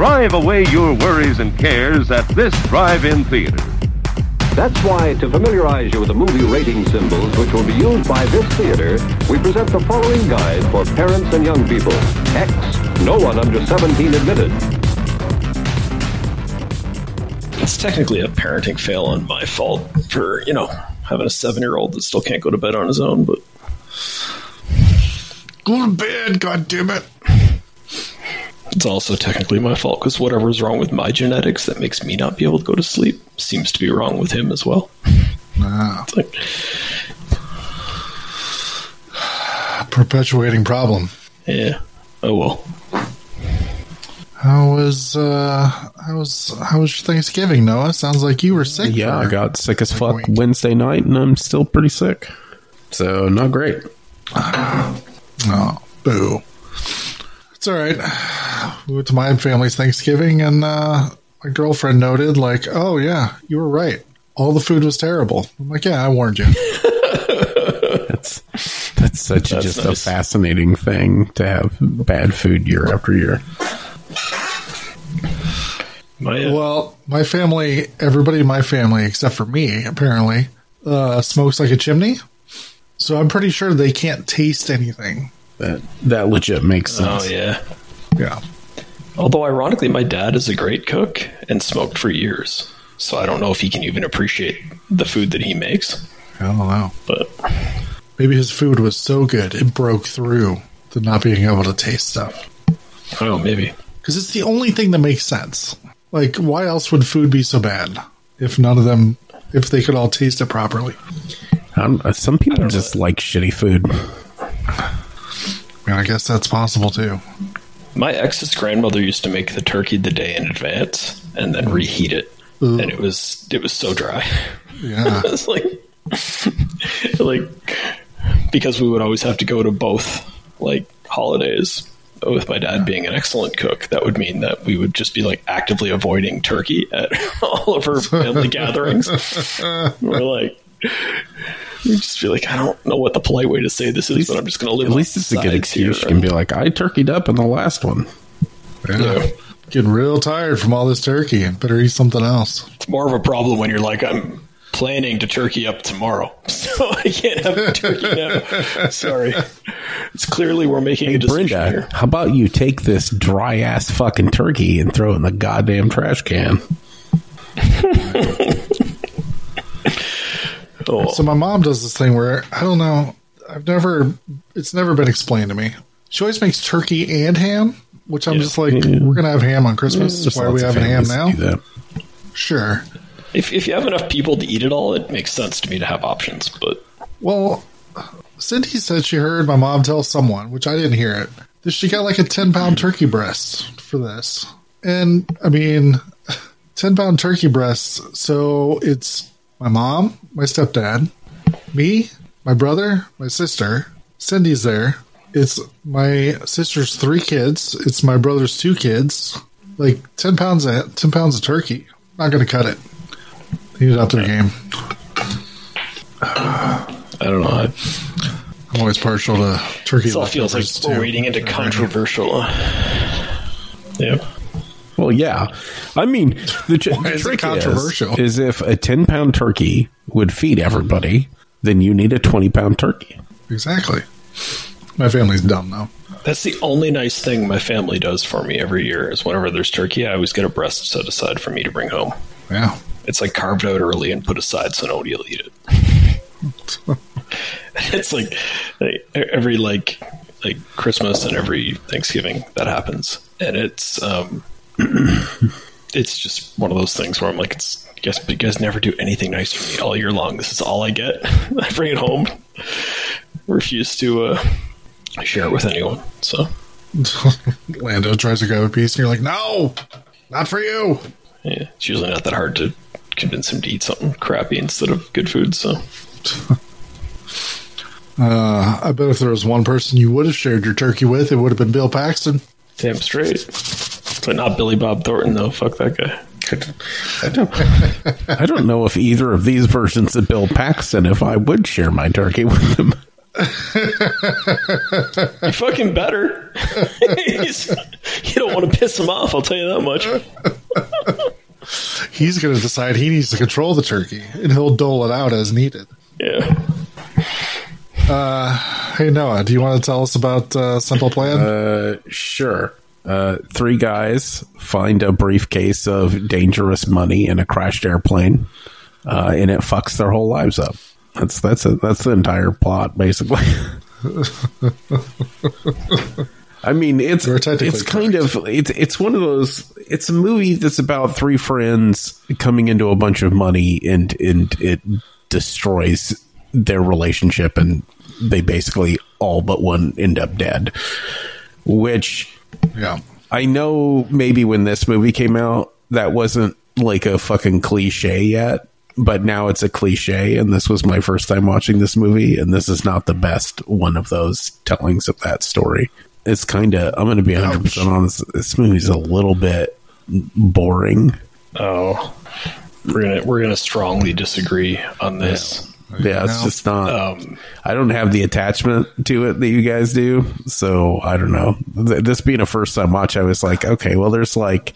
Drive away your worries and cares at this drive-in theater. That's why, to familiarize you with the movie rating symbols which will be used by this theater, we present the following guide for parents and young people. X, no one under 17 admitted. It's technically a parenting fail on my fault for, you know, having a seven year old that still can't go to bed on his own, but Go to bed, God damn it! It's also technically my fault because whatever's wrong with my genetics that makes me not be able to go to sleep seems to be wrong with him as well. Ah, It's like, perpetuating problem. yeah, oh well. How was uh how was how was your Thanksgiving, Noah? Sounds like you were sick. Yeah, I got sick as fuck week. Wednesday night, and I'm still pretty sick. So not great. Oh, boo. It's all right. We went to my family's Thanksgiving, and uh, my girlfriend noted, like, "Oh yeah, you were right. All the food was terrible." I'm like, "Yeah, I warned you." That's that's such That's just nice. a fascinating thing to have bad food year after year. My, well, my family, everybody in my family except for me, apparently, uh, smokes like a chimney. So I'm pretty sure they can't taste anything. That that legit makes sense. oh yeah. Yeah. Although ironically, my dad is a great cook and smoked for years, so I don't know if he can even appreciate the food that he makes. I don't know. But Maybe his food was so good it broke through to not being able to taste stuff. oh, maybe. Because it's the only thing that makes sense. Like, why else would food be so bad if none of them, if they could all taste it properly? I don't- uh, some people just like shitty food. I mean, I guess that's possible too. My ex's grandmother used to make the turkey the day in advance and then reheat it, and it was it was so dry. Yeah. it's like like because we would always have to go to both like holidays with my dad being an excellent cook that would mean that we would just be like actively avoiding turkey at all of our family gatherings we're like we just be like i don't know what the polite way to say this is but i'm just gonna live At on least it's a good excuse. here. You can be like, I turkeyed up in the last one. yeah. Getting real tired from all this turkey. Better eat something else. it's more of a problem when you're like i'm planning to turkey up tomorrow so i can't have turkey now sorry it's clearly we're making a Hey, decision Brenda, here how about you take this dry ass fucking turkey and throw it in the goddamn trash can? oh So my mom does this thing where I don't know. I've never. It's never been explained to me. She always makes turkey and ham, which I'm just like, mm-hmm. we're gonna have ham on Christmas. Mm. There's Why are we lots of having ham now? that do that. Sure. If, if you have enough people to eat it all, it makes sense to me to have options. But Well, Cindy said she heard my mom tell someone, which I didn't hear it, that she got like a 10 pound mm-hmm. turkey breast for this. And I mean, 10 pound turkey breasts. So it's my mom, my stepdad, me, my brother, my sister. Cindy's there. It's my sister's three kids. It's my brother's two kids. Like 10 pounds of 10 pounds of turkey. Not going to cut it. They need out their game. I don't know. I, I'm always partial to turkey. this all feels like leftovers, we're too. wading into controversial. yeah. Well, yeah. I mean, the, tr- Why the is trick controversial? Is, is if a 10 pound turkey would feed everybody, then you need a 20 pound turkey. Exactly. My family's dumb though. That's the only nice thing my family does for me every year is whenever there's turkey, I always get a breast set aside for me to bring home. Yeah. It's like carved out early and put aside so nobody will eat it. it's like, like every like like Christmas and every Thanksgiving that happens, and it's um, it's just one of those things where I'm like, it's I guess you guys never do anything nice for me all year long. This is all I get. I bring it home. Refuse to uh, share it with anyone. So Lando tries to grab a piece, and you're like, "No, not for you." yeah, it's usually not that hard to convince him to eat something crappy instead of good food. So Uh, I bet if there was one person you would have shared your turkey with, it would have been Bill Paxton. damn straight. But not Billy Bob Thornton though. Fuck that guy. I don't, I don't know if either of these versions of Bill Paxton, if I would share my turkey with him. You fucking better. He's- you don't want to piss him off. I'll tell you that much. He's going to decide he needs to control the turkey, and he'll dole it out as needed. Yeah. Hey Noah, do you want to tell us about uh, Simple Plan? Uh, sure. Uh, three guys find a briefcase of dangerous money in a crashed airplane, uh, and it fucks their whole lives up. That's that's a, that's the entire plot, basically. I mean, it's it's kind of it's it's one of those. It's a movie that's about three friends coming into a bunch of money, and and it destroys their relationship, and they basically all but one end up dead. Which yeah. I know maybe when this movie came out, that wasn't like a fucking cliche yet, but now it's a cliche. And this was my first time watching this movie, and this is not the best one of those tellings of that story. It's kind of, I'm going to be 100% honest, this movie's a little bit boring. Oh, we're gonna we're gonna strongly disagree on this. Yeah, it's No. just not. Um, I don't have the attachment to it that you guys do, so I don't know. Th- This being a first time watch, I was like, okay, well, there's like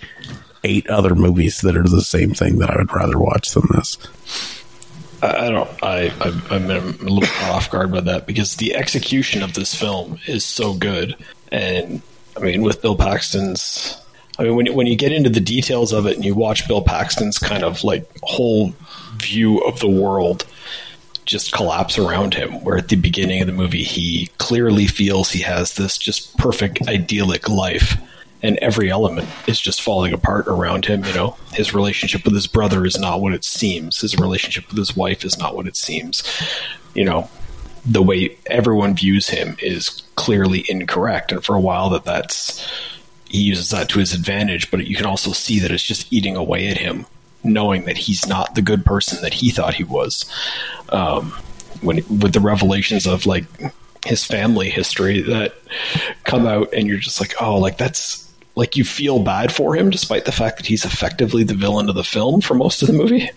eight other movies that are the same thing that I would rather watch than this. I don't. I, I I'm a little caught off guard by that because the execution of this film is so good, and I mean, with Bill Paxton's. I mean, when when you get into the details of it and you watch Bill Paxton's kind of like whole view of the world just collapse around him, where at the beginning of the movie he clearly feels he has this just perfect idyllic life, and every element is just falling apart around him. You know, his relationship with his brother is not what it seems. His relationship with his wife is not what it seems. You know, the way everyone views him is clearly incorrect, and for a while that that's he uses that to his advantage, but you can also see that it's just eating away at him, knowing that he's not the good person that he thought he was. Um, when with the revelations of like his family history that come out, and you're just like, oh, like that's like you feel bad for him, despite the fact that he's effectively the villain of the film for most of the movie.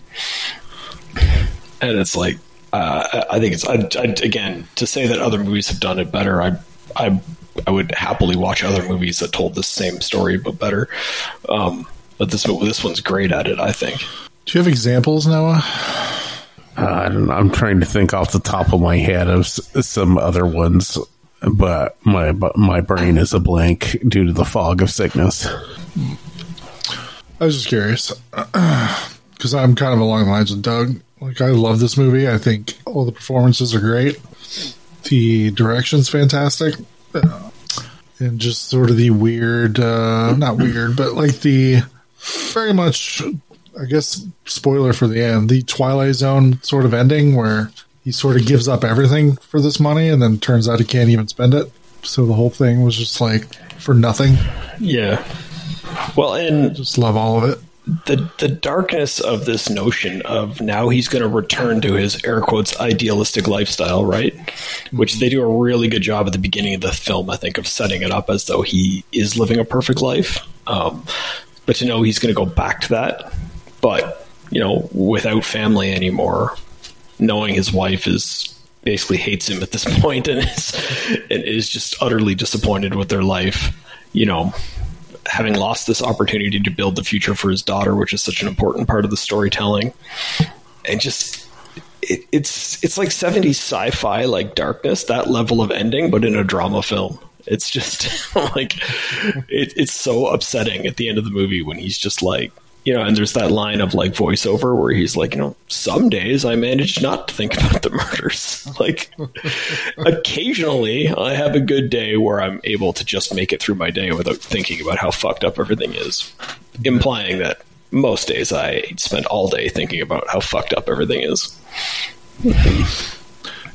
And it's like, uh, I think it's I, I, again to say that other movies have done it better. I I I would happily watch other movies that told the same story but better. Um, but this this one's great at it. I think. Do you have examples, Noah? Uh, I don't know. I'm trying to think off the top of my head of s- some other ones, but my but my brain is a blank due to the fog of sickness. I was just curious because I'm kind of along the lines with Doug. Like, I love this movie. I think all the performances are great. The direction's fantastic, uh, and just sort of the weird, uh, not weird, but like the very much, I guess, spoiler for the end, the Twilight Zone sort of ending where he sort of gives up everything for this money, and then turns out he can't even spend it. So the whole thing was just like for nothing. Yeah. Well, and Just love all of it. the the darkness of this notion of now he's going to return to his air quotes idealistic lifestyle, right? Which they do a really good job at the beginning of the film, I think, of setting it up as though he is living a perfect life. Um, but to know he's going to go back to that, but you know, without family anymore, knowing his wife is basically hates him at this point and is and is just utterly disappointed with their life, you know, having lost this opportunity to build the future for his daughter, which is such an important part of the storytelling, and just it, it's it's like 70s sci-fi like darkness, that level of ending, but in a drama film. It's just like it, it's so upsetting at the end of the movie when he's just like you know, and there's that line of like voiceover where he's like, you know, some days I manage not to think about the murders. Like, occasionally I have a good day where I'm able to just make it through my day without thinking about how fucked up everything is, implying that most days I spend all day thinking about how fucked up everything is.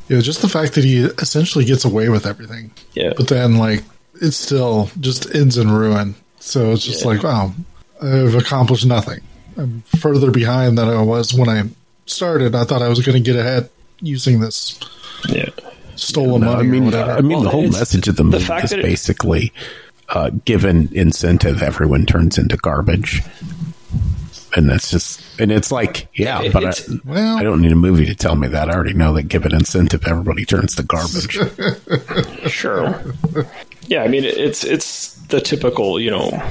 Yeah, just the fact that he essentially gets away with everything. Yeah. But then, like, it still just ends in ruin. So it's just Yeah. like, wow, I've accomplished nothing. I'm further behind than I was when I started. I thought I was going to get ahead using this Yeah. stolen No, money I mean, or whatever. I mean, the whole message of the the movie fact is basically uh, given incentive, everyone turns into garbage, and that's just, and it's like, yeah, It- but I, well, I don't need a movie to tell me that. I already know that given incentive, everybody turns to garbage. Sure. Yeah, I mean it's it's the typical, you know,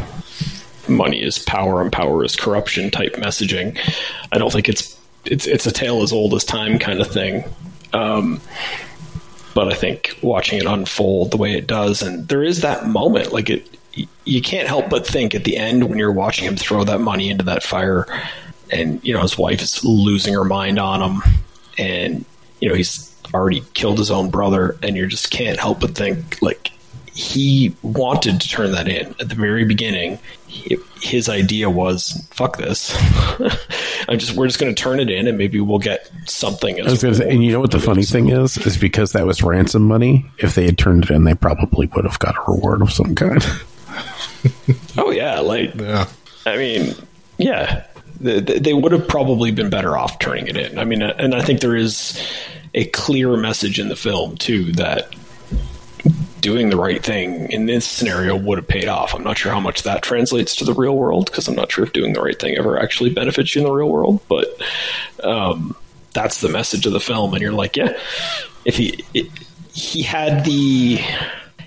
money is power and power is corruption type messaging. I don't think it's it's it's a tale as old as time kind of thing. Um, but I think watching it unfold the way it does, and there is that moment, like it, y- you can't help but think at the end when you're watching him throw that money into that fire, and you know his wife is losing her mind on him, and you know he's already killed his own brother, and you just can't help but think like he wanted to turn that in at the very beginning. He, his idea was, "Fuck this! I'm just we're just going to turn it in, and maybe we'll get something." I was gonna say, and you know what the funny thing is, is because that was ransom money. If they had turned it in, they probably would have got a reward of some kind. Oh yeah, like yeah. I mean, yeah, they, they would have probably been better off turning it in. I mean, and I think there is a clear message in the film too that doing the right thing in this scenario would have paid off. I'm not sure how much that translates to the real world because I'm not sure if doing the right thing ever actually benefits you in the real world. But um, that's the message of the film, and you're like, yeah, if he it, he had the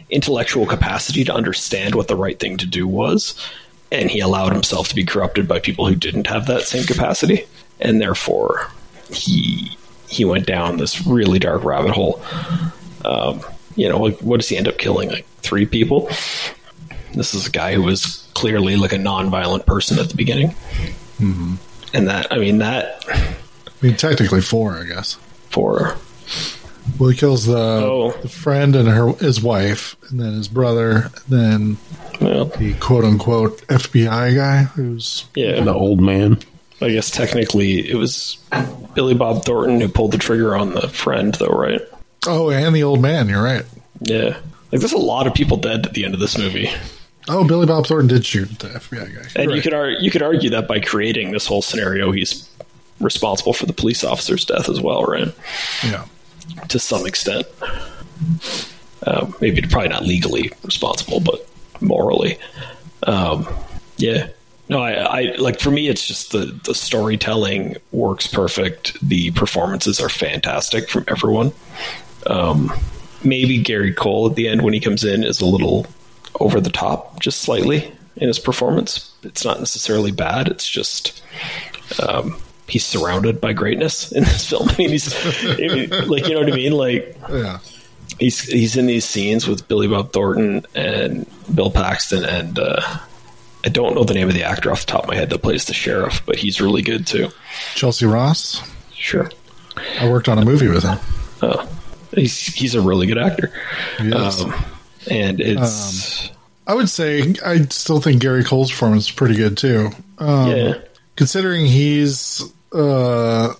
intellectual capacity to understand what the right thing to do was, and he allowed himself to be corrupted by people who didn't have that same capacity, and therefore he he went down this really dark rabbit hole. Um, you know, like, what does he end up killing? Like three people. This is a guy who was clearly like a non-violent person at the beginning, and that I mean that I mean, technically four, I guess. for Well, he kills the, Oh. the friend and her his wife, and then his brother, and then well, the quote unquote FBI guy who's yeah, the old man. I guess technically it was Billy Bob Thornton who pulled the trigger on the friend, though, right? oh, and the old man. You're right. Yeah. Like, there's a lot of people dead at the end of this movie. Oh, Billy Bob Thornton did shoot the FBI guy. And You're you could ar- you could argue that by creating this whole scenario, he's responsible for the police officer's death as well, right? yeah. To some extent. Um, maybe probably not legally responsible, but morally. Um, yeah. No, I, I like for me, it's just the the storytelling works perfect. The performances are fantastic from everyone. Um, maybe Gary Cole at the end when he comes in is a little over the top, just slightly in his performance. It's not necessarily bad. It's just um, he's surrounded by greatness in this film. I mean, he's like you know what I mean, like Yeah. he's he's in these scenes with Billy Bob Thornton and Bill Paxton and uh, I don't know the name of the actor off the top of my head that plays the sheriff, but he's really good too. Chelcie Ross. Sure, I worked on a movie with him. uh, he's he's a really good actor, He is. um, and it's I would say I still think Gary Cole's performance is pretty good too. Um, yeah Considering he's uh,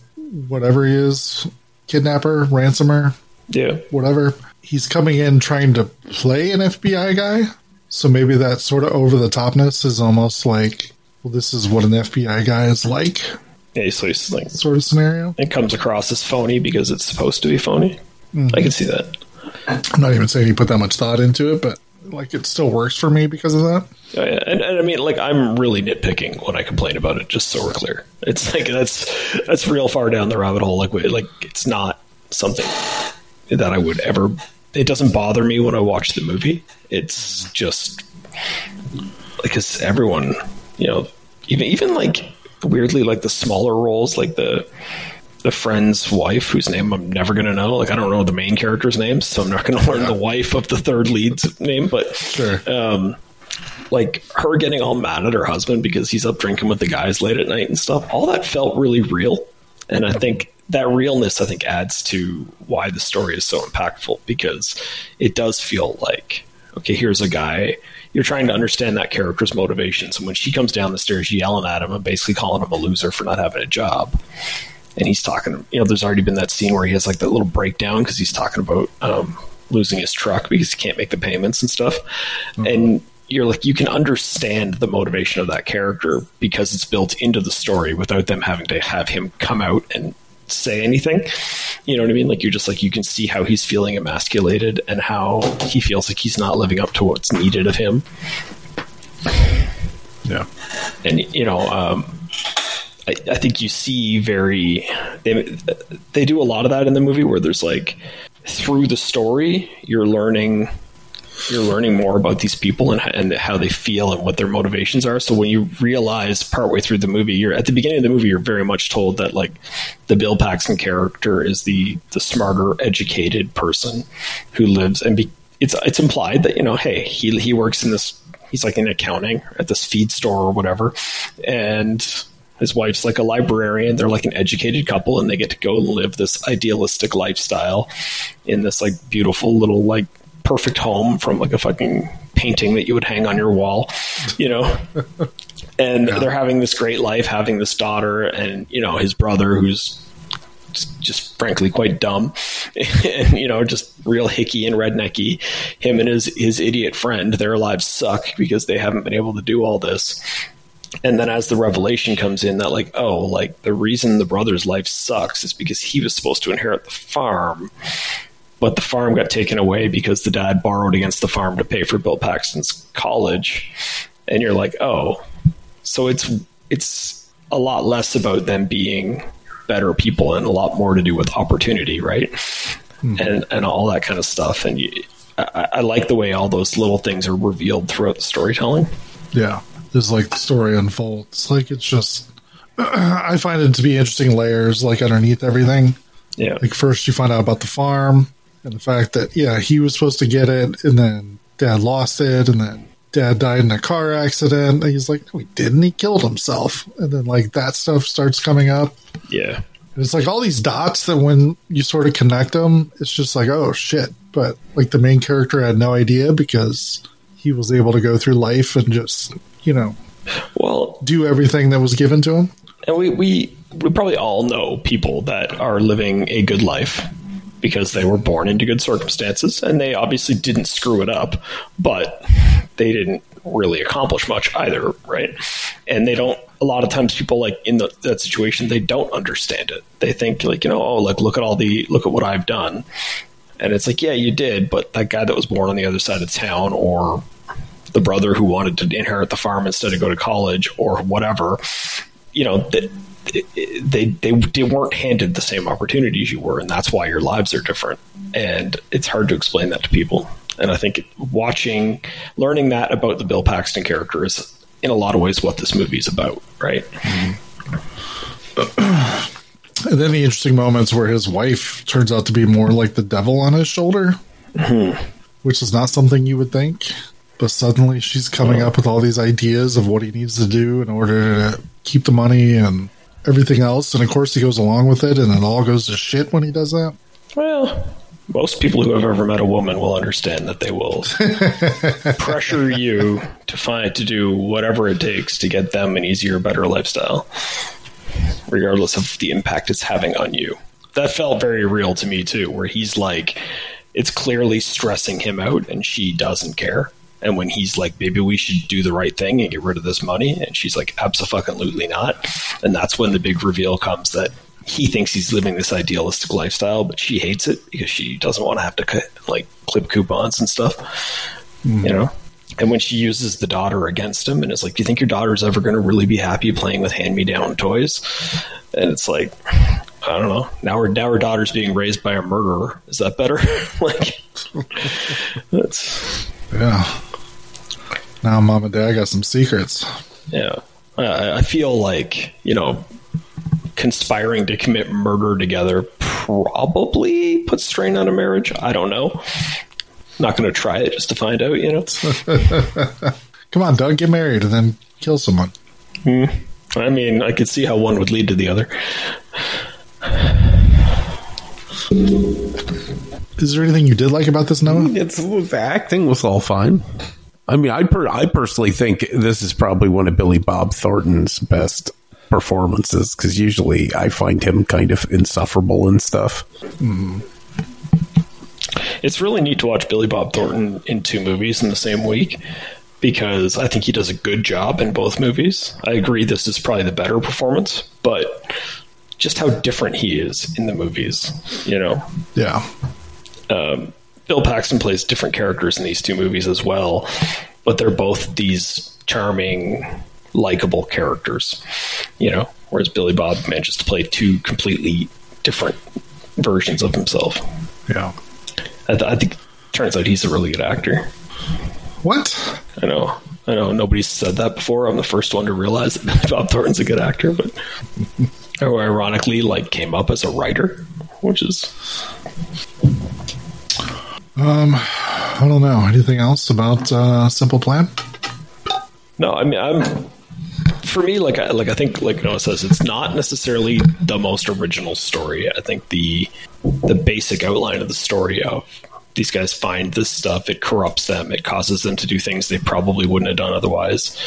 whatever he is, kidnapper, ransomer, yeah whatever. He's coming in trying to play an FBI guy. So maybe that sort of over the topness is almost like, well, this is what an FBI guy is like, yeah. So he's like sort of scenario. it comes across as phony because it's supposed to be phony. I can see that. I'm not even saying he put that much thought into it, but like it still works for me because of that. And, and I mean, like, I'm really nitpicking when I complain about it. Just so we're clear, it's like that's that's real far down the rabbit hole. Like, like it's not something that I would ever. It doesn't bother me when I watch the movie. It's just Like, because everyone, you know, even even like weirdly, like the smaller roles, like the the friend's wife, whose name I'm never going to know. Like, I don't know the main character's name, so I'm not going to learn the wife of the third lead's name. But Sure. um, like her getting all mad at her husband because he's up drinking with the guys late at night and stuff. All that felt really real, and I think that realness I think adds to why the story is so impactful because it does feel like okay, here's a guy. You're trying to understand that character's motivations. And when she comes down the stairs yelling at him and basically calling him a loser for not having a job, and he's talking, you know, there's already been that scene where he has like that little breakdown because he's talking about um, losing his truck because he can't make the payments and stuff. And you're like, you can understand the motivation of that character because it's built into the story without them having to have him come out and say anything. You know what I mean? Like you're just like you can see how he's feeling emasculated and how he feels like he's not living up to what's needed of him. Yeah. And you know, um, I, I think you see very they they do a lot of that in the movie where there's like through the story you're learning you're learning more about these people and, and how they feel and what their motivations are. So when you realize partway through the movie, you're at the beginning of the movie, you're very much told that like the Bill Paxton character is the the smarter, educated person who lives and be, it's it's implied that you know, hey, he he works in this. He's like in accounting at this feed store or whatever, and his wife's like a librarian. They're like an educated couple, and they get to go live this idealistic lifestyle in this like beautiful little like perfect home from like a fucking painting that you would hang on your wall, you know. and they're having this great life, having this daughter, and you know his brother, who's just, just frankly quite dumb, and you know just real hicky and rednecky. Him and his his idiot friend, their lives suck because they haven't been able to do all this. And then as the revelation comes in that like, oh, like the reason the brother's life sucks is because he was supposed to inherit the farm but the farm got taken away because the dad borrowed against the farm to pay for Bill Paxton's college. And you're like, oh, so it's it's a lot less about them being better people and a lot more to do with opportunity, right? Mm-hmm. And and all that kind of stuff. And you, I, I like the way all those little things are revealed throughout the storytelling. Yeah, there's like the story unfolds. Like it's just, I find it to be interesting layers like underneath everything. Yeah. Like first you find out about the farm, and the fact that yeah he was supposed to get it and then dad lost it and then dad died in a car accident. And he's like no he didn't. He killed himself. And then like that stuff starts coming up. Yeah. And it's like all these dots that when you sort of connect them it's just like oh shit. But like the main character had no idea because he was able to go through life and just you know well do everything that was given to him. and we we we probably all know people that are living a good life because they were born into good circumstances and they obviously didn't screw it up, but they didn't really accomplish much either, right? And they don't. A lot of times, people like in the, that situation, they don't understand it. They think like, you know, oh, like look at all the look at what I've done, and it's like, yeah, you did, but that guy that was born on the other side of town, or the brother who wanted to inherit the farm instead of go to college, or whatever, you know, that they, they they weren't handed the same opportunities you were, and that's why your lives are different. And it's hard to explain that to people. And I think watching, learning that about the Bill Paxton character is, in a lot of ways, what this movie is about, right? And then the interesting moments where his wife turns out to be more like the devil on his shoulder, Mm-hmm. which is not something you would think. But suddenly she's coming up with all these ideas of what he needs to do in order to keep the money and everything else. And of course, he goes along with it, and it all goes to shit when he does that. Well, most people who have ever met a woman will understand that they will pressure you to find to do whatever it takes to get them an easier, better lifestyle, regardless of the impact it's having on you. That felt very real to me too, where he's like, it's clearly stressing him out, and she doesn't care. And when he's like, maybe we should do the right thing and get rid of this money, and she's like, absolutely not. And that's when the big reveal comes that he thinks he's living this idealistic lifestyle, but she hates it because she doesn't want to have to cut, like clip coupons and stuff, you mm-hmm. know. And when she uses the daughter against him, and it's like, do you think your daughter's ever going to really be happy playing with hand-me-down toys? And it's like, I don't know. Now her now her daughter's being raised by a murderer. Is that better? like, that's Yeah. Now, mom and dad got some secrets. Yeah. I, I feel like, you know, conspiring to commit murder together probably puts strain on a marriage. I don't know. Not going to try it just to find out, you know? Come on, Doug, get married and then kill someone. Hmm. I mean, I could see how one would lead to the other. Is there anything you did like about this, Noah? It's the acting was all fine. I mean, I per, I personally think this is probably one of Billy Bob Thornton's best performances because usually I find him kind of insufferable and stuff. Mm-hmm. It's really neat to watch Billy Bob Thornton in two movies in the same week because I think he does a good job in both movies. I agree this is probably the better performance, but just how different he is in the movies, you know. Yeah. Um, Bill Paxton plays different characters in these two movies as well, but they're both these charming, likable characters, you know, whereas Billy Bob manages to play two completely different versions of himself. Yeah. I, th- I think turns out he's a really good actor. What? I know. I know nobody's said that before. I'm the first one to realize that Billy Bob Thornton's a good actor, but who ironically like came up as a writer, which is I don't know. Anything else about uh, Simple Plan? no. I mean, I'm for me like I like I think like Noah says, it's not necessarily the most original story. I think the the basic outline of the story of these guys find this stuff, it corrupts them, it causes them to do things they probably wouldn't have done otherwise,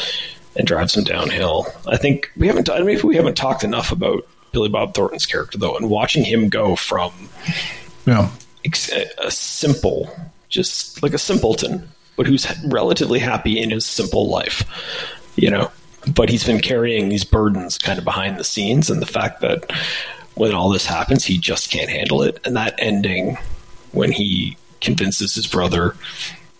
and drives them downhill. I think we haven't. I mean, we haven't talked enough about Billy Bob Thornton's character though, and watching him go from Yeah. A simple, just like a simpleton, but who's relatively happy in his simple life, you know. But he's been carrying these burdens kind of behind the scenes, and the fact that when all this happens, he just can't handle it. And that ending, when he convinces his brother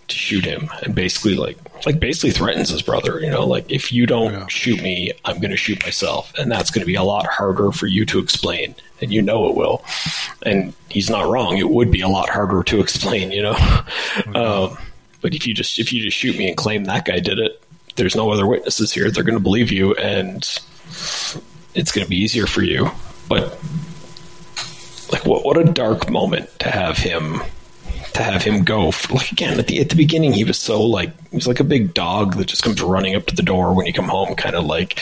to shoot him, and basically like like basically threatens his brother, you know, like if you don't Yeah. shoot me, I'm going to shoot myself, and that's going to be a lot harder for you to explain, and you know it will. And he's not wrong; it would be a lot harder to explain, you know. Um, but if you just if you just shoot me and claim that guy did it, there's no other witnesses here. They're going to believe you, and it's going to be easier for you. But like, what what a dark moment to have him to have him go. Like again at the at the beginning, he was so like he was like a big dog that just comes running up to the door when you come home, kind of like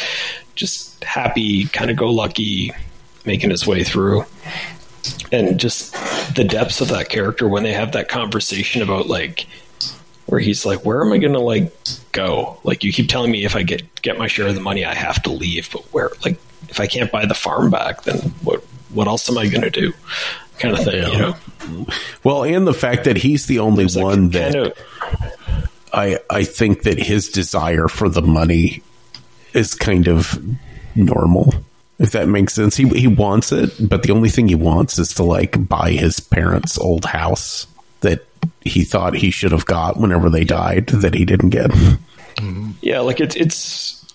just happy, kind of go lucky, making his way through. And just the depths of that character when they have that conversation about like where he's like where am i gonna like go? Like you keep telling me if i get get my share of the money i have to leave but where like if i can't buy the farm back then what what else am i gonna do kind of thing you know Well, and the fact that he's the only like one that kind of I I think that his desire for the money is kind of normal. If that makes sense, he he wants it, but the only thing he wants is to like buy his parents' old house that he thought he should have got whenever they died that he didn't get. Yeah, like it's it's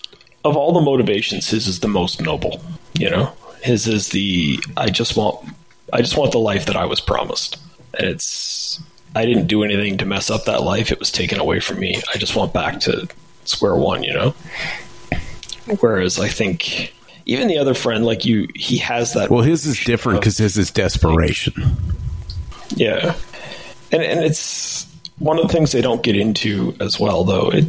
of all the motivations, his is the most noble. You know, his is the I just want I just want the life that I was promised, and it's I didn't do anything to mess up that life. It was taken away from me. I just want back to square one. You know. Whereas I think even the other friend, like you, he has that. Well, his is different because his is desperation. Yeah, and and it's one of the things they don't get into as well, though. It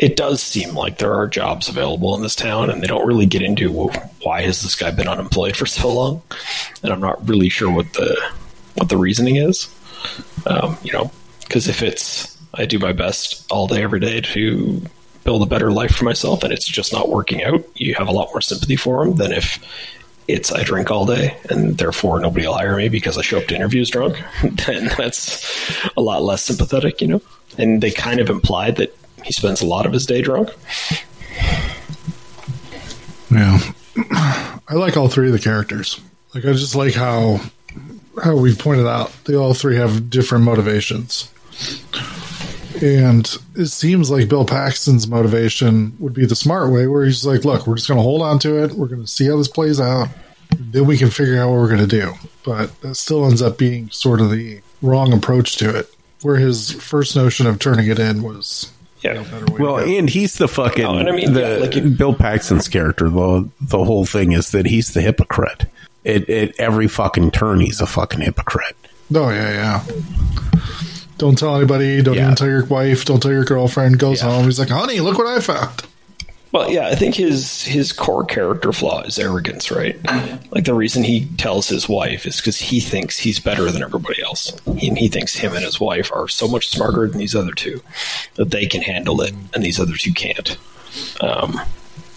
it does seem like there are jobs available in this town, and they don't really get into well, why has this guy been unemployed for so long, and I'm not really sure what the what the reasoning is. Um, you know, because if it's I do my best all day, every day to build a better life for myself, and it's just not working out, you have a lot more sympathy for him than if it's I drink all day and therefore nobody will hire me because I show up to interviews drunk, then that's a lot less sympathetic, you know? And they kind of implied that he spends a lot of his day drunk. Yeah. I like all three of the characters. Like I just like how how we've pointed out they all three have different motivations. And it seems like Bill Paxton's motivation would be the smart way where he's like, look, we're just gonna hold on to it, we're gonna see how this plays out, then we can figure out what we're gonna do. But that still ends up being sort of the wrong approach to it. Where his first notion of turning it in was Yeah. a better way Well, and he's the fucking No, I mean, the yeah, like if- Bill Paxton's character. The the whole thing is that he's the hypocrite. At, at every fucking turn, he's a fucking hypocrite. Oh yeah, yeah. Don't tell anybody. Don't Yeah. even tell your wife. Don't tell your girlfriend. Goes Yeah. home. He's like, "Honey, look what I found." Well, yeah, I think his his core character flaw is arrogance, right? Like the reason he tells his wife is because he thinks he's better than everybody else, and he thinks him and his wife are so much smarter than these other two that they can handle it, and these other two can't. Um,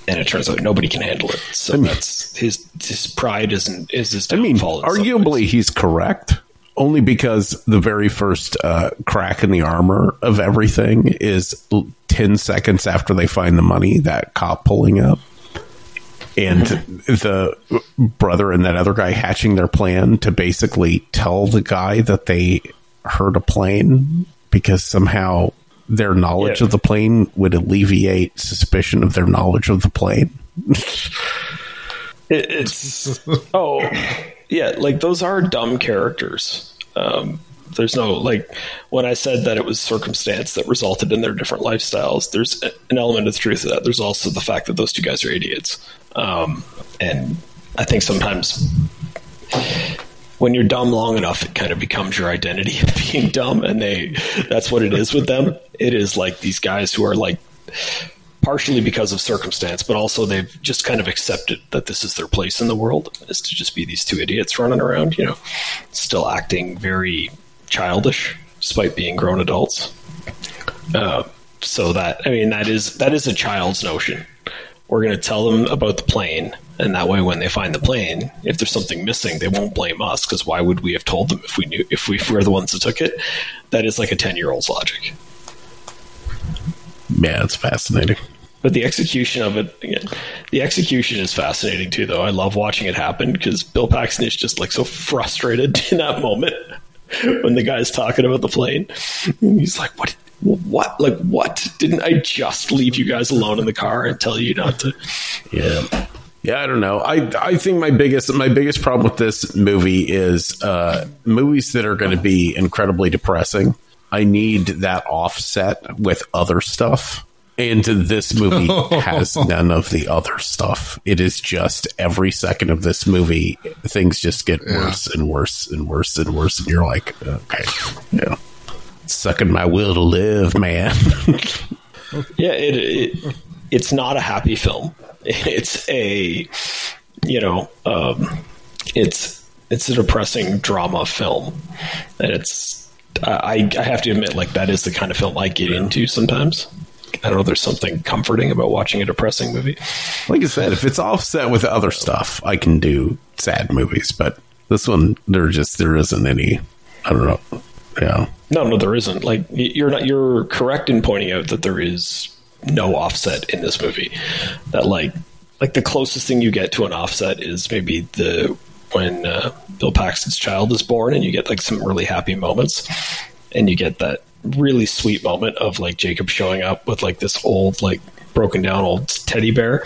and it turns out nobody can handle it. So that's his his pride isn't is his I mean, downfall. arguably, he's correct. Only because the very first uh, crack in the armor of everything is 10 seconds after they find the money, that cop pulling up. And the brother and that other guy hatching their plan to basically tell the guy that they heard a plane because somehow their knowledge Yeah. of the plane would alleviate suspicion of their knowledge of the plane. It, it's oh yeah, like those are dumb characters. Um, there's no like when I said that it was circumstance that resulted in their different lifestyles. There's an element of truth to that. There's also the fact that those two guys are idiots, um, and I think sometimes when you're dumb long enough, it kind of becomes your identity of being dumb, and they that's what it is with them. It is like these guys who are like partially because of circumstance, but also they've just kind of accepted that this is their place in the world, is to just be these two idiots running around, you know, still acting very childish despite being grown adults. Uh, so that I mean that is that is a child's notion. We're going to tell them about the plane, and that way, when they find the plane, if there's something missing, they won't blame us because why would we have told them if we knew if we were the ones that took it? That is like a ten year old's logic. Yeah, it's fascinating. But the execution of it, again, the execution is fascinating too. Though I love watching it happen because Bill Paxton is just like so frustrated in that moment when the guy's talking about the plane. And he's like, "What? What? Like what? Didn't I just leave you guys alone in the car and tell you not to?" Yeah. Yeah, I don't know. I I think my biggest my biggest problem with this movie is uh, movies that are going to be incredibly depressing. I need that offset with other stuff. And this movie has none of the other stuff. It is just every second of this movie, things just get worse and worse and worse and worse. And you're like, okay, yeah, sucking my will to live, man. Yeah, it, it it's not a happy film. It's a you know, um, it's it's a depressing drama film, and it's I I have to admit like that is the kind of film I get into sometimes. I don't know. There's something comforting about watching a depressing movie. like I said, if it's offset with other stuff, I can do sad movies. But this one, there just there isn't any. I don't know. Yeah, No, no, there isn't. Like you're not. You're correct in pointing out that there is no offset in this movie. That like like the closest thing you get to an offset is maybe the when uh, Bill Paxton's child is born, and you get like some really happy moments, and you get that really sweet moment of like Jacob showing up with like this old like broken down old teddy bear.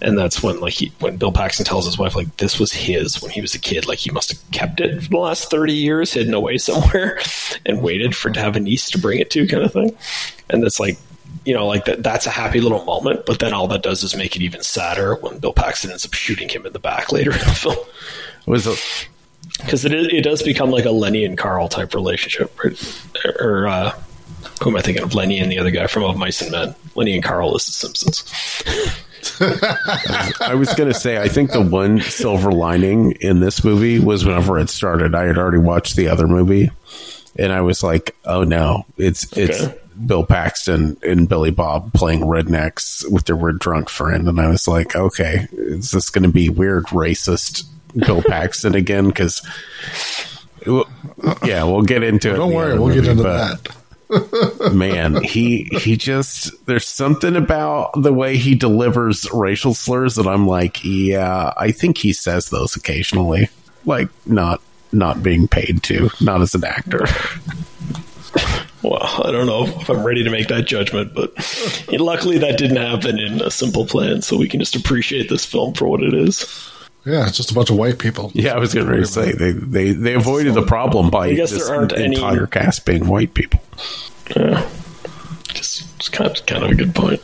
And that's when, like, he, when Bill Paxton tells his wife, like, this was his when he was a kid. Like, he must have kept it for the last thirty years, hidden away somewhere, and waited for to have a niece to bring it to, kind of thing. And that's like, you know, like that. That's a happy little moment. But then all that does is make it even sadder when Bill Paxton ends up shooting him in the back later in the film, was a, because it is, it does become like a Lenny and Carl type relationship, right? Or uh, who am I thinking of? Lenny and the other guy from Of Mice and Men. Lenny and Carl is The Simpsons. I was going to say, I think the one silver lining in this movie was whenever it started, I had already watched the other movie, and I was like, "Oh no, it's it's Bill Paxton and Billy Bob playing rednecks with their weird drunk friend," and I was like, "Okay, is this going to be weird racist Bill Paxton again?" Because yeah, we'll get into it. Don't in worry, we'll get into but- that. man he he just there's something about the way he delivers racial slurs that i'm like yeah i think he says those occasionally like not not being paid to not as an actor Well, I don't know if I'm ready to make that judgment, but luckily that didn't happen in a simple plan, so we can just appreciate this film for what it is. Yeah, it's just a bunch of white people. yeah i was going ready to say they they they avoided the problem by guess this there aren't any- entire cast being white people Yeah, just it's kind of kind of a good point.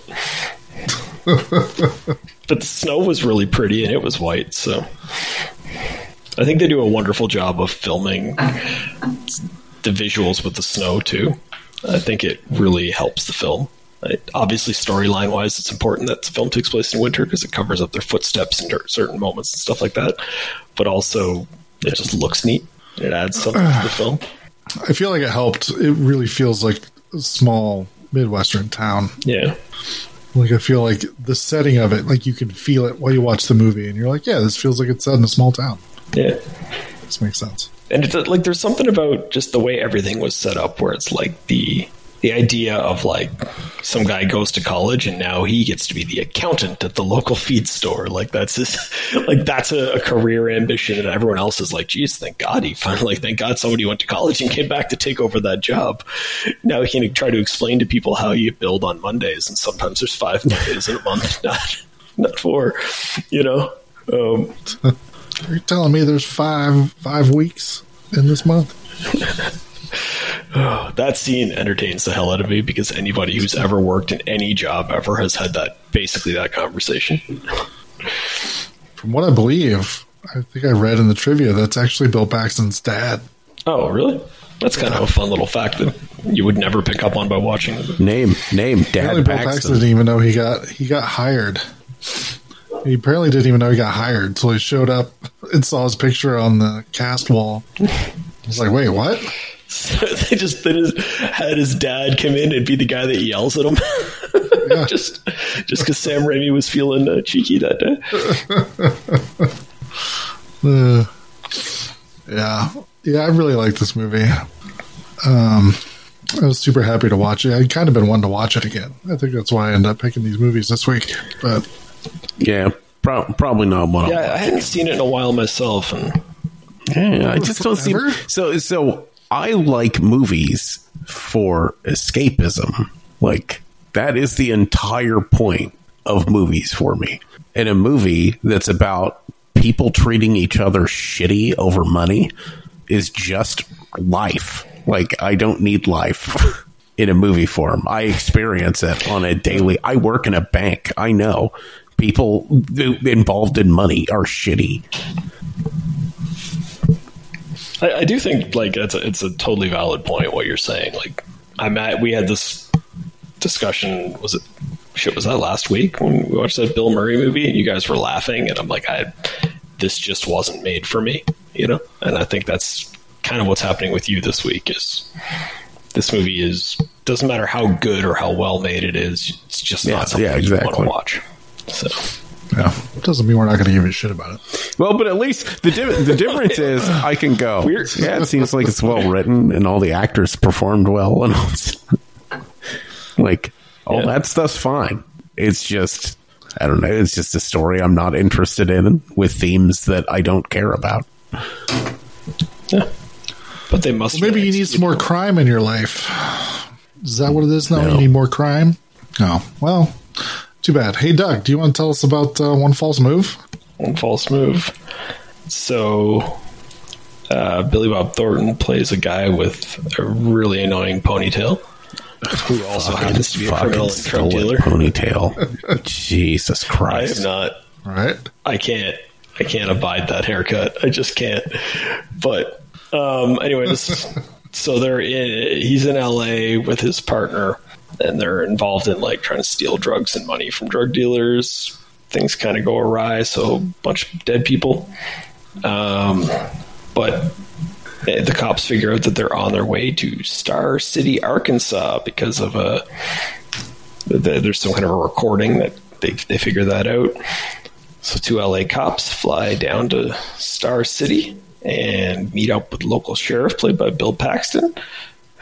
but the snow was really pretty and it was white, so I think they do a wonderful job of filming the visuals with the snow too. I think it really helps the film. Obviously, storyline wise, it's important that the film takes place in winter because it covers up their footsteps in certain moments and stuff like that. But also, it just looks neat. It adds something to the film. I feel like it helped. It really feels like a small Midwestern town. Yeah. Like I feel like the setting of it, like you can feel it while you watch the movie, and you're like, yeah, this feels like it's set in a small town. Yeah. This makes sense. and it's uh, like there's something about just the way everything was set up where it's like the the idea of like some guy goes to college and now he gets to be the accountant at the local feed store. Like that's his like that's a, a career ambition. And everyone else is like geez thank god he finally thank god somebody went to college and came back to take over that job. Now he can try to explain to people how you build on mondays and sometimes there's five mondays in a month not not four you know? Um, You're telling me there's five five weeks in this month? that scene entertains the hell out of me because anybody who's ever worked in any job ever has had that basically that conversation. From what I believe, I think I read in the trivia that's actually Bill Paxton's dad. Oh, really? That's kind of a fun little fact that you would never pick up on by watching it. Name, name, Apparently, Dad Bill Paxton Paxton. didn't even know he got he got hired. He apparently didn't even know he got hired until he showed up and saw his picture on the cast wall. He's like, wait, what? they just they just had his dad come in and be the guy that yells at him, Yeah. just just because Sam Raimi was feeling uh, cheeky that day. Uh, yeah, yeah, I really like this movie. Um, I was super happy to watch it. I'd kind of been wanting to watch it again. I think that's why I ended up picking these movies this week. But Yeah, pro- probably not one. Yeah, Yeah, I hadn't seen it in a while myself, and yeah I just don't see. So, so I like movies for escapism. Like that is the entire point of movies for me. And a movie that's about people treating each other shitty over money is just life. Like I don't need life in a movie form. I experience it on a daily. I work in a bank. I know people involved in money are shitty. I, I do think like it's a, it's a totally valid point what you're saying. Like I'm at we had this discussion was it shit was that last week when we watched that Bill Murray movie and you guys were laughing and I'm like I this just wasn't made for me, you know? And I think that's kind of what's happening with you this week is this movie is doesn't matter how good or how well made it is, it's just Yeah, not something yeah, you want to watch. So yeah, doesn't mean we're not going to give a shit about it. Well, but at least the di- the difference is I can go. Weird. Yeah, it seems like it's well written and all the actors performed well and all. like all Yeah. that stuff's fine. It's just I don't know. It's just a story I'm not interested in with themes that I don't care about. yeah. But they must Maybe you need some more crime in your life. Is that what it is now? No. You need more crime? No. Well, too bad. Hey, Doug, do you want to tell us about uh, One False Move? one false move. So, uh, Billy Bob Thornton plays a guy with a really annoying ponytail, who also happens to be a criminal and drug dealer. Ponytail. Jesus Christ! I am not. Right? I can't. I can't abide that haircut. I just can't. But um, anyways, so they're in. He's in L.A. with his partner, and they're involved in like trying to steal drugs and money from drug dealers. Things kind of go awry. So a bunch of dead people. Um, but the cops figure out that they're on their way to Star City, Arkansas, because of a there's some kind of a recording that they they figure that out. So two LA cops fly down to Star City and meet up with local sheriff played by Bill Paxton,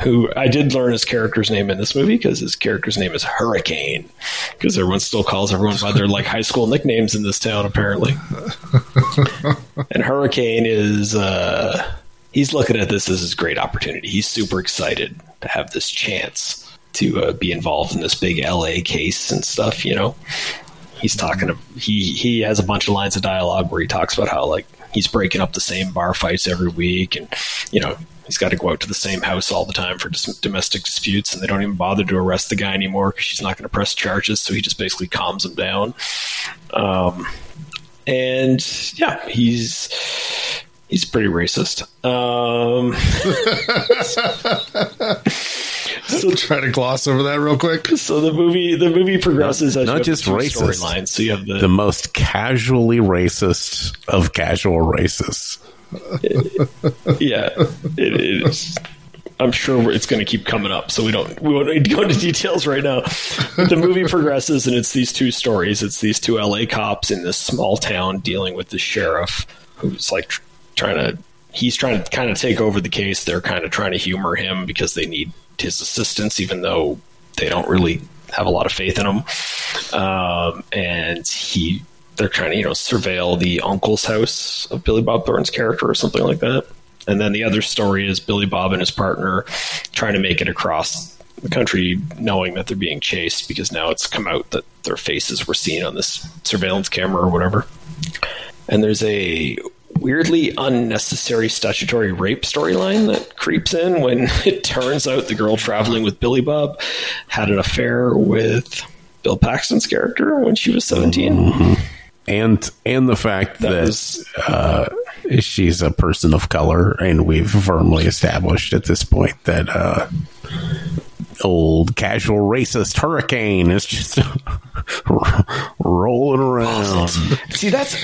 who I did learn his character's name in this movie because his character's name is Hurricane because everyone still calls everyone by their like high school nicknames in this town apparently. and Hurricane is uh he's looking at this as his great opportunity. He's super excited to have this chance to uh, be involved in this big LA case and stuff, you know he's talking to he he has a bunch of lines of dialogue where he talks about how like he's breaking up the same bar fights every week and you know he's got to go out to the same house all the time for dis- domestic disputes and they don't even bother to arrest the guy anymore because she's not going to press charges so he just basically calms him down um and yeah he's he's pretty racist um Try to gloss over that real quick. So the movie the movie progresses as Not just racist. storylines. So you have the, the most casually racist of casual racists. yeah, it, is. I'm sure it's going to keep coming up, so we don't we won't need to go into details right now. But the movie progresses, and it's these two stories. It's these two LA cops in this small town dealing with the sheriff, who's like tr- trying to. He's trying to kind of take over the case. They're kind of trying to humor him because they need his assistance, even though they don't really have a lot of faith in him. Um, and he, they're trying to you know surveil the uncle's house of Billy Bob Thornton's character or something like that. And then the other story is Billy Bob and his partner trying to make it across the country, knowing that they're being chased because now it's come out that their faces were seen on this surveillance camera or whatever. And there's a weirdly unnecessary statutory rape storyline that creeps in when it turns out the girl traveling with Billy Bob had an affair with Bill Paxton's character when she was 17. Mm-hmm. And and the fact That that, was- uh, she's a person of color, and we've firmly established at this point that uh, old casual racist hurricane is just rolling around. See, that's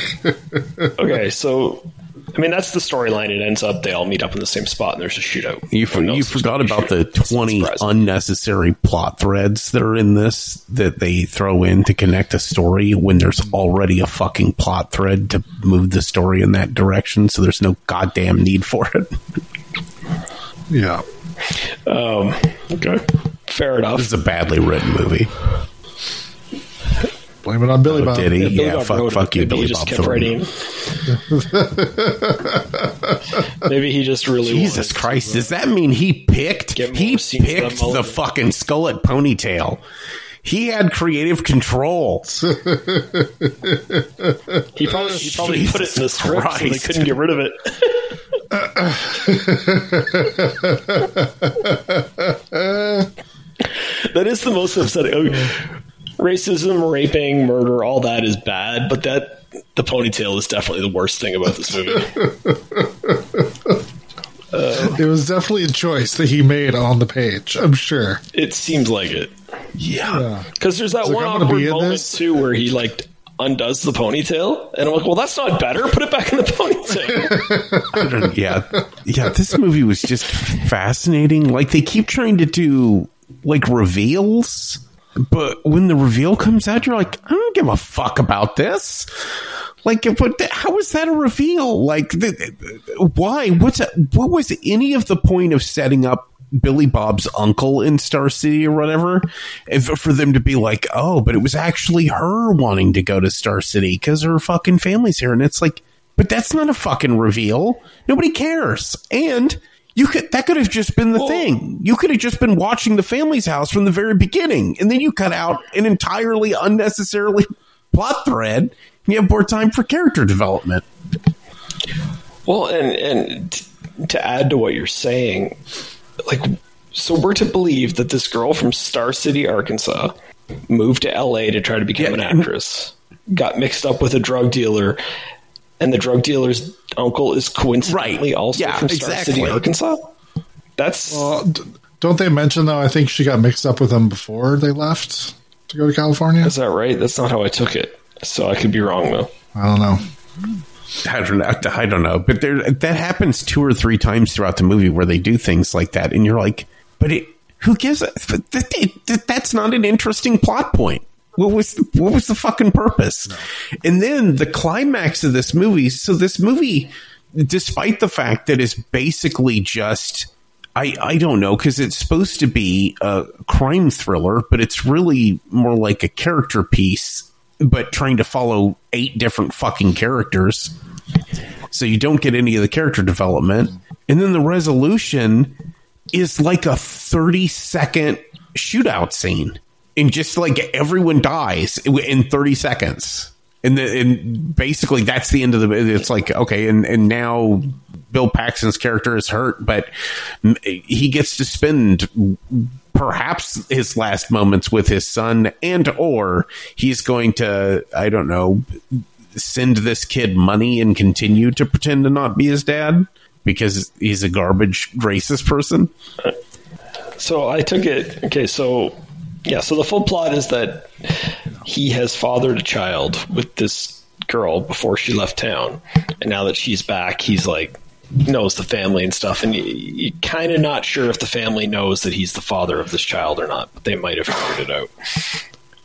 okay. So, I mean, that's the storyline. It ends up they all meet up in the same spot, and there's a shootout. You, for, you forgot gonna be a about the twenty unnecessary plot threads that are in this that they throw in to connect a story when there's already a fucking plot thread to move the story in that direction. So there's no goddamn need for it. Yeah. Um, okay, fair enough. This is a badly written movie. Blame it on Billy Oh, Bob. did he? Billy Yeah, Bob fuck, wrote fuck you, Billy Billy just Bob kept Thornton. writing. Maybe he just really Jesus wanted uh, Christ! Does that mean he picked? He scenes of that picked the mullet. fucking skullet ponytail. He had creative control. He probably, he probably put it in the Jesus script, so they couldn't get rid of it. that is the most upsetting. Racism, raping, murder, all that is bad, but that the ponytail is definitely the worst thing about this movie. It was definitely a choice that he made on the page. I'm sure. It seems like it Yeah. because there's that He's like, one "I'm awkward moment this." too where he like undoes the ponytail, and I'm like, well, that's not better. Put it back in the ponytail. yeah, yeah. This movie was just fascinating. Like they keep trying to do like reveals, but when the reveal comes out, you're like, I don't give a fuck about this. Like, but how is that a reveal? Like, why? What's what was any of the point of setting up? Billy Bob's uncle in Star City or whatever, for them to be like, oh, but it was actually her wanting to go to Star City because her fucking family's here. And it's like, but that's not a fucking reveal. Nobody cares. And you could that could have just been the thing. You could have just been watching the family's house from the very beginning, and then you cut out an entirely unnecessarily plot thread. And you have more time for character development. Well, and and to add to what you're saying, like, so we're to believe that this girl from Star City, Arkansas, moved to L.A. to try to become an actress, got mixed up with a drug dealer, and the drug dealer's uncle is coincidentally Right. also Yeah, from Star exactly. City, Arkansas. That's Well, d- don't they mention though? I think she got mixed up with them before they left to go to California. is that right? That's not how I took it. So I could be wrong though. I don't know. I don't know. I don't know. But there, that happens two or three times throughout the movie where they do things like that, and you're like, but it, who gives a, that, that- that's not an interesting plot point. What was what was the fucking purpose? And then the climax of this movie. So this movie, despite the fact that it's basically just. I, I don't know because it's supposed to be a crime thriller, but it's really more like a character piece, but trying to follow eight different fucking characters so you don't get any of the character development. And then the resolution is like a 30 second shootout scene. And just like everyone dies in 30 seconds. And, and basically that's the end of the it's like okay and, and now bill paxton's character is hurt but he gets to spend perhaps his last moments with his son and or he's going to i don't know send this kid money and continue to pretend to not be his dad because he's a garbage racist person So I took it. Okay, so yeah, so the full plot is that he has fathered a child with this girl before she left town, and now that she's back, he's like knows the family and stuff, and you, you kind of not sure if the family knows that he's the father of this child or not, but they might have figured it out.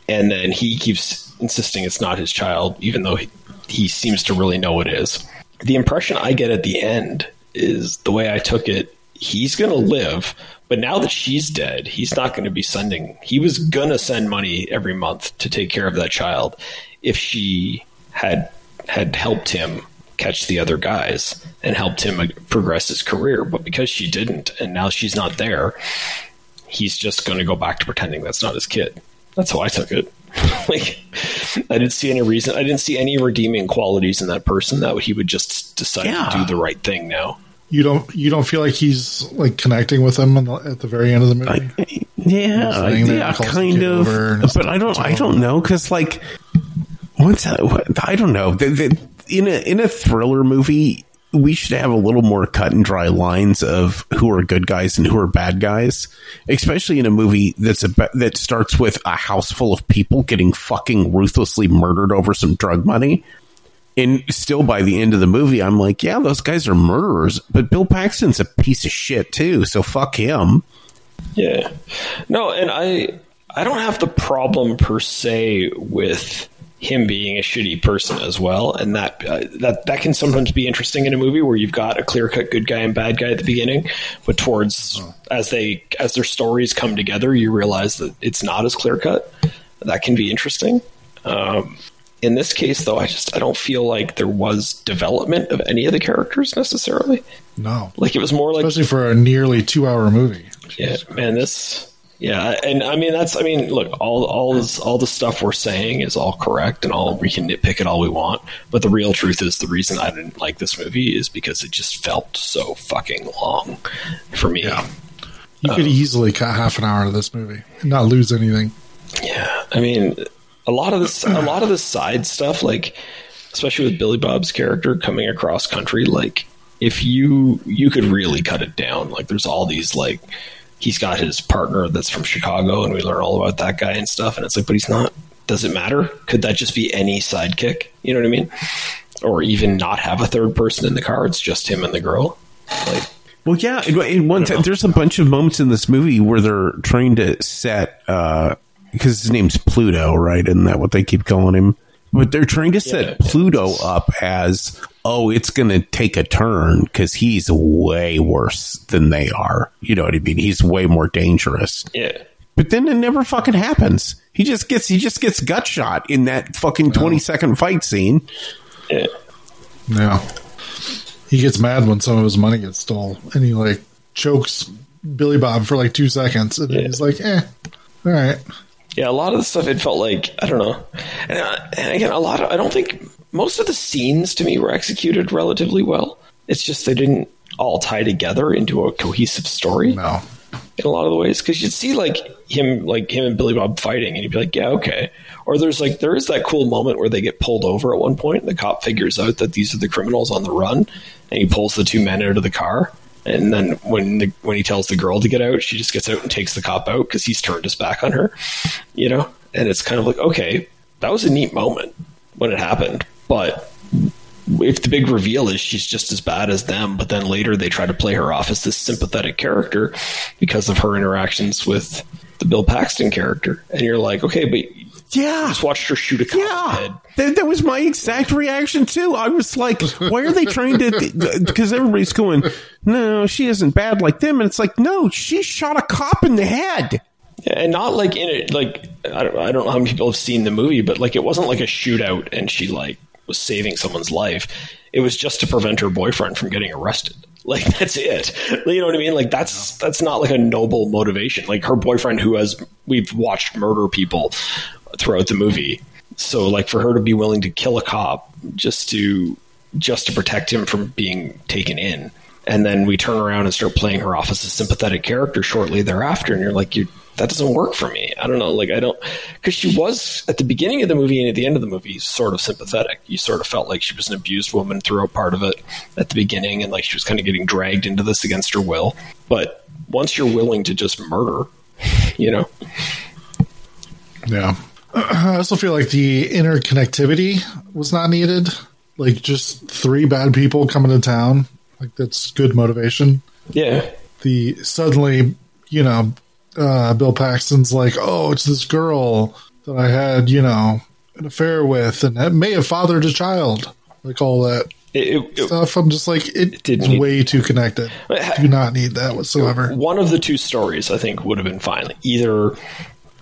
And then he keeps insisting it's not his child, even though he, he seems to really know it is. The impression I get at the end is the way I took it. He's going to live, but now that she's dead, he's not going to be sending. He was going to send money every month to take care of that child if she had had helped him catch the other guys and helped him uh, progress his career. But because she didn't, and now she's not there, he's just going to go back to pretending that's not his kid. That's how I took it. like, I didn't see any reason. I didn't see any redeeming qualities in that person that he would just decide Yeah. to do the right thing now. You don't you don't feel like he's like connecting with them the, at the very end of the movie. I, yeah, yeah, kind of. But I don't, I don't know because like, what's that? What, I don't know. The, the, in a in a thriller movie, we should have a little more cut and dry lines of who are good guys and who are bad guys, especially in a movie that's a that starts with a house full of people getting fucking ruthlessly murdered over some drug money. And still by the end of the movie, I'm like, yeah, those guys are murderers, but Bill Paxton's a piece of shit too, so fuck him. Yeah. No, and I I don't have the problem per se with him being a shitty person as well, and that uh, that that can sometimes be interesting in a movie where you've got a clear cut good guy and bad guy at the beginning, but towards as they as their stories come together, you realize that it's not as clear cut. That can be interesting. Um, in this case, though, I just I don't feel like there was development of any of the characters necessarily. no, Like it was more like especially for a nearly two hour movie. yeah, man, this. Yeah, and I mean that's. I mean, look, all all this, all the stuff we're saying is all correct, and all we can nitpick it all we want. But the real truth is, the reason I didn't like this movie is because it just felt so fucking long for me. Yeah. You could um, easily cut half an hour of this movie and not lose anything. Yeah, I mean, a lot of this, a lot of the side stuff, like especially with Billy Bob's character coming across country, like if you you could really cut it down. Like there's all these like he's got his partner that's from Chicago, and we learn all about that guy and stuff, and it's like, but he's not. Does it matter? Could that just be any sidekick? You know what I mean? Or even not have a third person in the car? It's just him and the girl. Like, Well, yeah. In, in one time, there's a bunch of moments in this movie where they're trying to set uh, because his name's Pluto, right? Isn't that what they keep calling him? But they're trying to set Yeah. Pluto up as oh, it's going to take a turn because he's way worse than they are. You know what I mean? He's way more dangerous. yeah, But then it never fucking happens. He just gets he just gets gut shot in that fucking twenty second fight scene. yeah. Yeah. He gets mad when some of his money gets stole and he like chokes Billy Bob for like two seconds and then Yeah. he's like, eh, all right. Yeah, a lot of the stuff it felt like I don't know, and, uh, and again, a lot of I don't think most of the scenes to me were executed relatively well. It's just they didn't all tie together into a cohesive story No. in a lot of the ways because you'd see like him like him and Billy Bob fighting and you'd be like yeah okay or there's like there is that cool moment where they get pulled over at one point and the cop figures out that these are the criminals on the run and he pulls the two men out of the car and then when the, when he tells the girl to get out she just gets out and takes the cop out because he's turned his back on her you know? And it's kind of like okay that was a neat moment when it happened. But if the big reveal is she's just as bad as them, but then later they try to play her off as this sympathetic character because of her interactions with the Bill Paxton character, and you're like, okay, but Yeah. just watched her shoot a cop Yeah, head. that, that was my exact reaction too. I was like, "Why are they trying to?" Because everybody's going, "No, she isn't bad like them," and it's like, "No, she shot a cop in the head." Yeah, and not like in it, like I don't, I don't know how many people have seen the movie, but like it wasn't like a shootout and she like was saving someone's life. It was just to prevent her boyfriend from getting arrested. Like that's it. You know what I mean? Like that's that's not like a noble motivation. Like her boyfriend, who has we've watched murder people throughout the movie. So like for her to be willing to kill a cop just to just to protect him from being taken in. And then we turn around and start playing her off as a sympathetic character shortly thereafter, and you're like, you that doesn't work for me. I don't know. Like I don't because she was at the beginning of the movie and at the end of the movie sort of sympathetic. You sort of felt like she was an abused woman throughout part of it at the beginning, and like she was kind of getting dragged into this against her will. But once you're willing to just murder, you know, Yeah. I also feel like the interconnectivity was not needed. Like just three bad people coming to town. Like that's good motivation. yeah, The suddenly, you know, uh, Bill Paxton's like, oh, it's this girl that I had, you know, an affair with, and that may have fathered a child. Like all that it, it, stuff. I'm just like, it, it's need- way too connected. Do not need that whatsoever. one of the two stories I think would have been fine. Either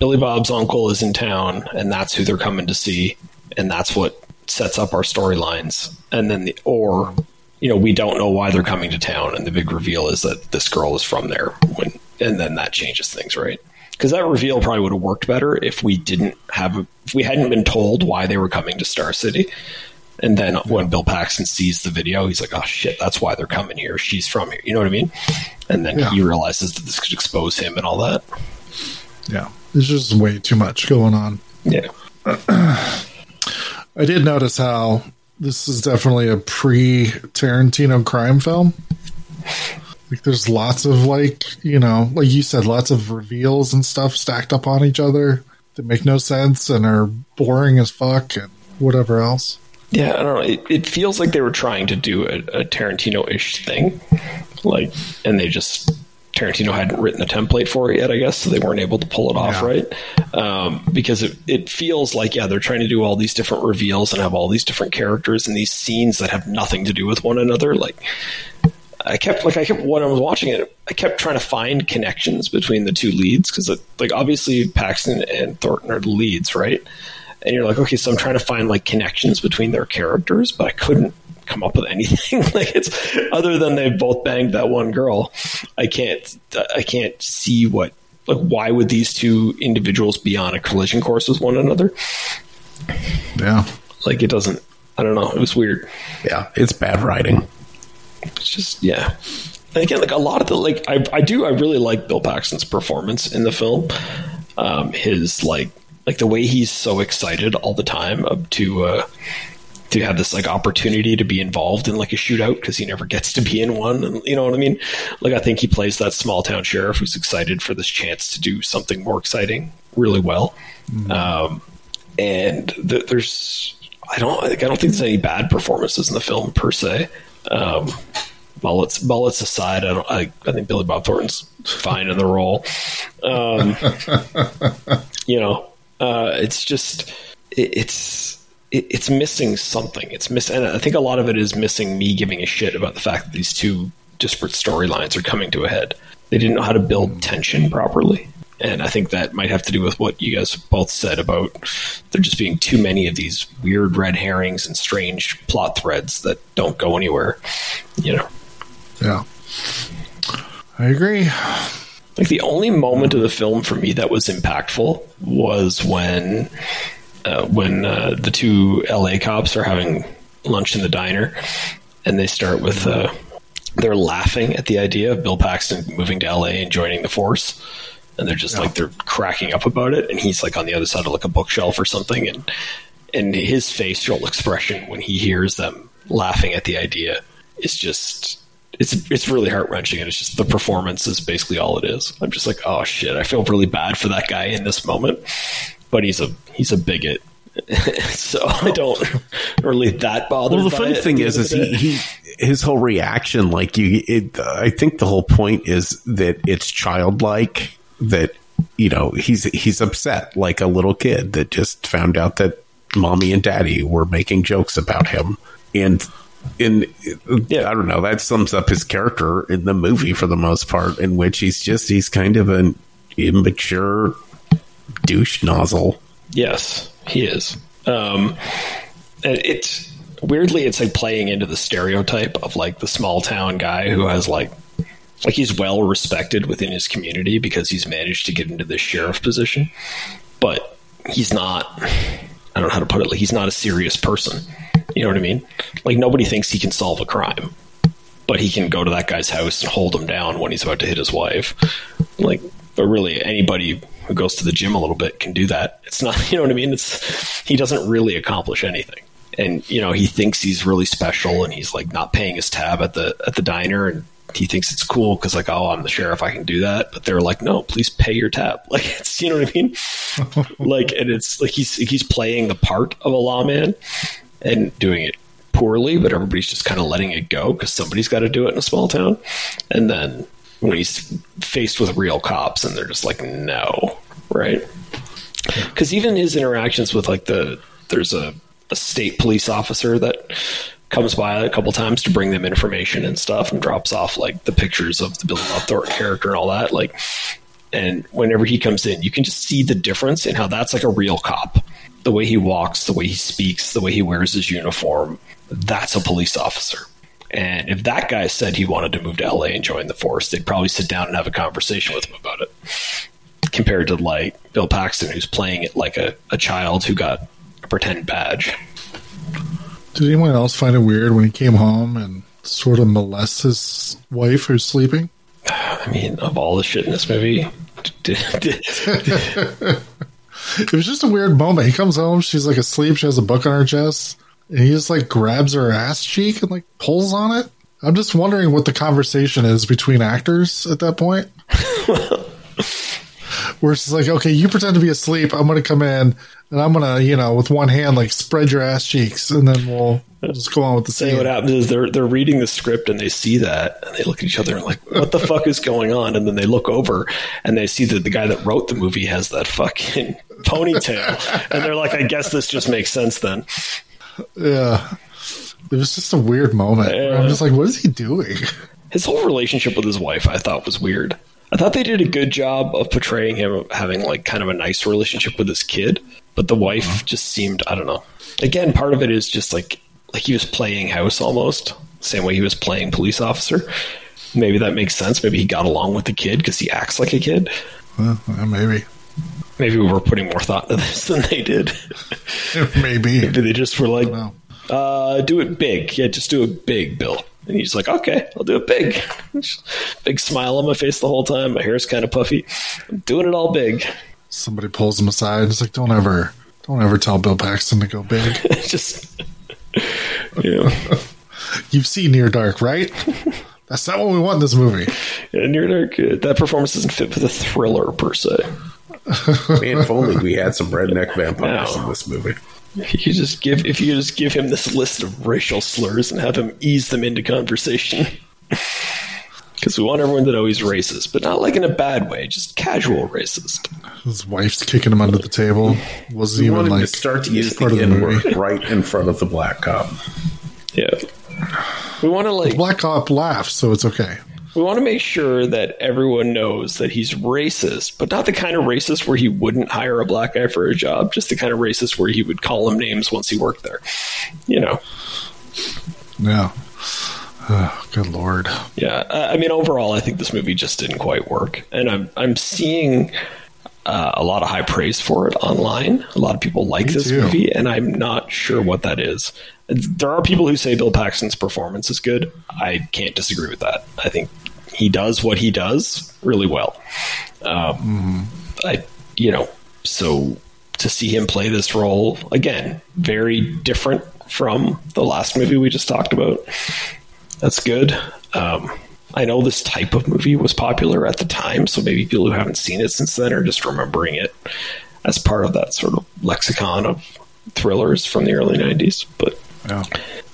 Billy Bob's uncle is in town and that's who they're coming to see, and that's what sets up our storylines, and then the or you know we don't know why they're coming to town, and the big reveal is that this girl is from there, when and then that changes things, right? Because that reveal probably would have worked better if we didn't have if we hadn't been told why they were coming to Star City. And then when Bill Paxton sees the video, he's like, "Oh shit, that's why they're coming here. She's from here." You know what I mean? And then Yeah. he realizes that this could expose him and all that. Yeah. There's just way too much going on. Yeah, I did notice how this is definitely a pre Tarantino crime film. Like there's lots of like, you know, like you said, lots of reveals and stuff stacked up on each other that make no sense and are boring as fuck and whatever else. yeah. I don't know. It, it feels like they were trying to do a, a Tarantino-ish thing, like, and they just Tarantino hadn't written a template for it yet, I guess, so they weren't able to pull it off Yeah. right. Um, because it, it feels like yeah, they're trying to do all these different reveals and have all these different characters and these scenes that have nothing to do with one another, like. I kept like I kept when I was watching it, I kept trying to find connections between the two leads because like obviously Paxton and Thornton are the leads, right? And you're like, okay, so I'm trying to find like connections between their characters, but I couldn't come up with anything. like it's other than they've both banged that one girl. I can't I can't see what like why would these two individuals be on a collision course with one another? Yeah. Like it doesn't. I don't know. It was weird. Yeah, it's bad writing. it's just yeah. And again, like a lot of the like I I do I really like Bill Paxton's performance in the film. Um, his like like the way he's so excited all the time up to uh, to have this like opportunity to be involved in like a shootout because he never gets to be in one, and you know what I mean. Like I think he plays that small town sheriff who's excited for this chance to do something more exciting really well. Um, and th- there's I don't like, I don't think there's any bad performances in the film per se. Um, mullets mullets aside, I don't. I, I think Billy Bob Thornton's fine in the role. Um, you know, uh, it's just it, it's it, it's missing something. It's miss, and I think a lot of it is missing me giving a shit about the fact that these two disparate storylines are coming to a head. They didn't know how to build mm. tension properly. And I think that might have to do with what you guys both said about there just being too many of these weird red herrings and strange plot threads that don't go anywhere. You know, Yeah. I agree. like the only moment of the film for me that was impactful was when uh, when uh, the two LA cops are having lunch in the diner, and they start with uh, they're laughing at the idea of Bill Paxton moving to LA and joining the force. And they're just like they're cracking up about it, and he's like on the other side of like a bookshelf or something, and and his facial expression when he hears them laughing at the idea is just it's it's really heart wrenching, and it's just the performance is basically all it is. I'm just like, oh shit, I feel really bad for that guy in this moment, but he's a he's a bigot, so I don't really that bothered. Well, the funny it thing is, is end of the he, he his whole reaction, like you, it, I think the whole point is that it's childlike. That you know, he's he's upset like a little kid that just found out that mommy and daddy were making jokes about him, and in Yeah. I don't know that sums up his character in the movie for the most part, in which he's just he's kind of an immature douche nozzle. Yes, he is. Um, it's weirdly, it's like playing into the stereotype of like the small town guy who has like, like he's well respected within his community because he's managed to get into the sheriff position, but he's not. I don't know how to put it. Like he's not a serious person. You know what I mean? Like nobody thinks he can solve a crime, but he can go to that guy's house and hold him down when he's about to hit his wife. Like, but really anybody who goes to the gym a little bit can do that. It's not, you know what I mean? It's he doesn't really accomplish anything. And you know, he thinks he's really special and he's like not paying his tab at the at the diner and he thinks it's cool because like oh i'm the sheriff i can do that but they're like no please pay your tab like it's you know what i mean like and it's like he's he's playing the part of a lawman and doing it poorly but everybody's just kind of letting it go because somebody's got to do it in a small town and then when he's faced with real cops and they're just like no right? Because even his interactions with like the there's a, a state police officer that comes by a couple times to bring them information and stuff and drops off like the pictures of the Billy Bob Thornton character and all that like and whenever he comes in you can just see the difference in how that's like a real cop. The way he walks the way he speaks the way he wears his uniform that's a police officer and if that guy said he wanted to move to LA and join the force they'd probably sit down and have a conversation with him about it compared to like Bill Paxton who's playing it like a, a child who got a pretend badge Did anyone else find it weird when he came home and sort of molests his wife who's sleeping? I mean, of all the shit in this movie, It was just a weird moment. He comes home, she's like asleep, she has a book on her chest, and he just like grabs her ass cheek and like pulls on it. I'm just wondering what the conversation is between actors at that point. Where she's like, okay, you pretend to be asleep. I'm going to come in and I'm going to, you know, with one hand, like spread your ass cheeks and then we'll, we'll just go on with the say scene. what happens is they're they're reading the script and they see that and they look at each other and like, what the fuck is going on? And then they look over and they see that the guy that wrote the movie has that fucking ponytail, and they're like, I guess this just makes sense then. Yeah. It was just a weird moment. where I'm just like, what is he doing? His whole relationship with his wife, I thought, was weird. I thought they did a good job of portraying him having like kind of a nice relationship with his kid, but the wife uh-huh. just seemed I don't know. Again, part of it is just like like he was playing house almost, same way he was playing police officer. Maybe that makes sense. Maybe he got along with the kid because he acts like a kid. Well, maybe. Maybe we were putting more thought into this than they did. maybe. Maybe they just were like, uh, do it big. Yeah, just do it big, Bill. And he's like, okay, I'll do it big. big smile on my face the whole time. My hair's kind of puffy. I'm doing it all big. Somebody pulls him aside. It's like, don't ever, don't ever tell Bill Paxton to go big. just, you know, You've seen Near Dark, right? That's not what we want in this movie. yeah, Near Dark, uh, that performance doesn't fit with a thriller per se. Man, if only we had some redneck vampires No. in this movie. If you just give, if you just give him this list of racial slurs and have him ease them into conversation. Because we want everyone to know he's racist, but not like in a bad way, just casual racist. His wife's kicking him under the table. Wasn't We even wanted like to start to use part the of the N word right in front of the black cop. Yeah. We want to like Black cop laughs, so it's okay. We want to make sure that everyone knows that he's racist, but not the kind of racist where he wouldn't hire a black guy for a job, just the kind of racist where he would call him names once he worked there. You know. Yeah. Oh, good lord. Yeah, I mean, overall, I think this movie just didn't quite work, and I'm I'm seeing uh, a lot of high praise for it online. A lot of people like Me this too. movie, and I'm not sure what that is. There are people who say Bill Paxton's performance is good. I can't disagree with that. I think he does what he does really well. Um, I, you know, so to see him play this role again, very different from the last movie we just talked about. That's good. Um, I know this type of movie was popular at the time, so maybe people who haven't seen it since then are just remembering it as part of that sort of lexicon of thrillers from the early 90s. But Yeah.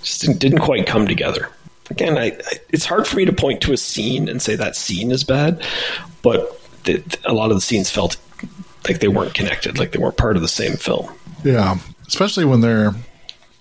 just didn't, didn't quite come together. Again, I, I, it's hard for me to point to a scene and say that scene is bad, but the, a lot of the scenes felt like they weren't connected, like they weren't part of the same film. Yeah. Especially when they're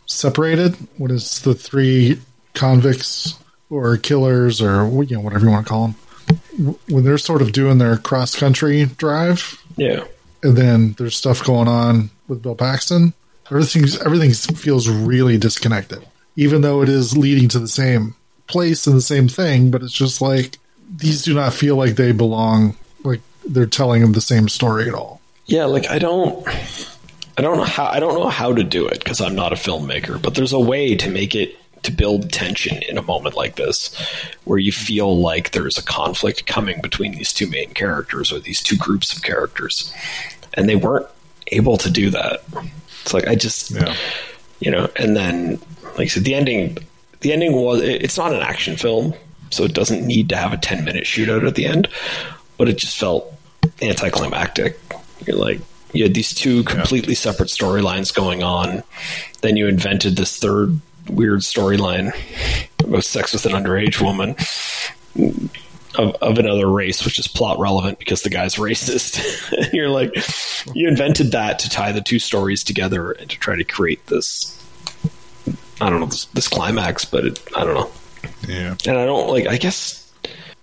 separated. When it's the three convicts or killers or you know whatever you want to call them. When they're sort of doing their cross country drive, Yeah. and then there's stuff going on with Bill Paxton. Everything's everything feels really disconnected, even though it is leading to the same place and the same thing. But it's just like these do not feel like they belong. Like they're telling them the same story at all. Yeah, like I don't I don't know how I don't know how to do it because I'm not a filmmaker, but there's a way to make it to build tension in a moment like this, where you feel like there's a conflict coming between these two main characters or these two groups of characters, and they weren't able to do that. It's like I just, Yeah. you know, and then like I said, the ending, the ending was it's not an action film, so it doesn't need to have a ten minute shootout at the end, but it just felt anticlimactic. You're like you had these two completely separate storylines going on, then you invented this third weird storyline about sex with an underage woman of, of another race, which is plot relevant because the guy's racist. and you're like, you invented that to tie the two stories together and to try to create this. I don't know this, this climax, but it, I don't know. Yeah. And I don't like. I guess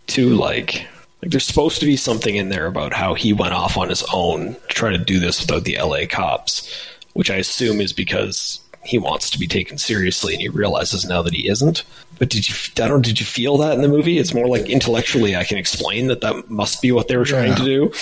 too like like there's supposed to be something in there about how he went off on his own to try to do this without the LA cops, which I assume is because he wants to be taken seriously and he realizes now that he isn't. But did you? I don't. Did you feel that in the movie? It's more like intellectually, I can explain that that must be what they were trying Yeah. to do.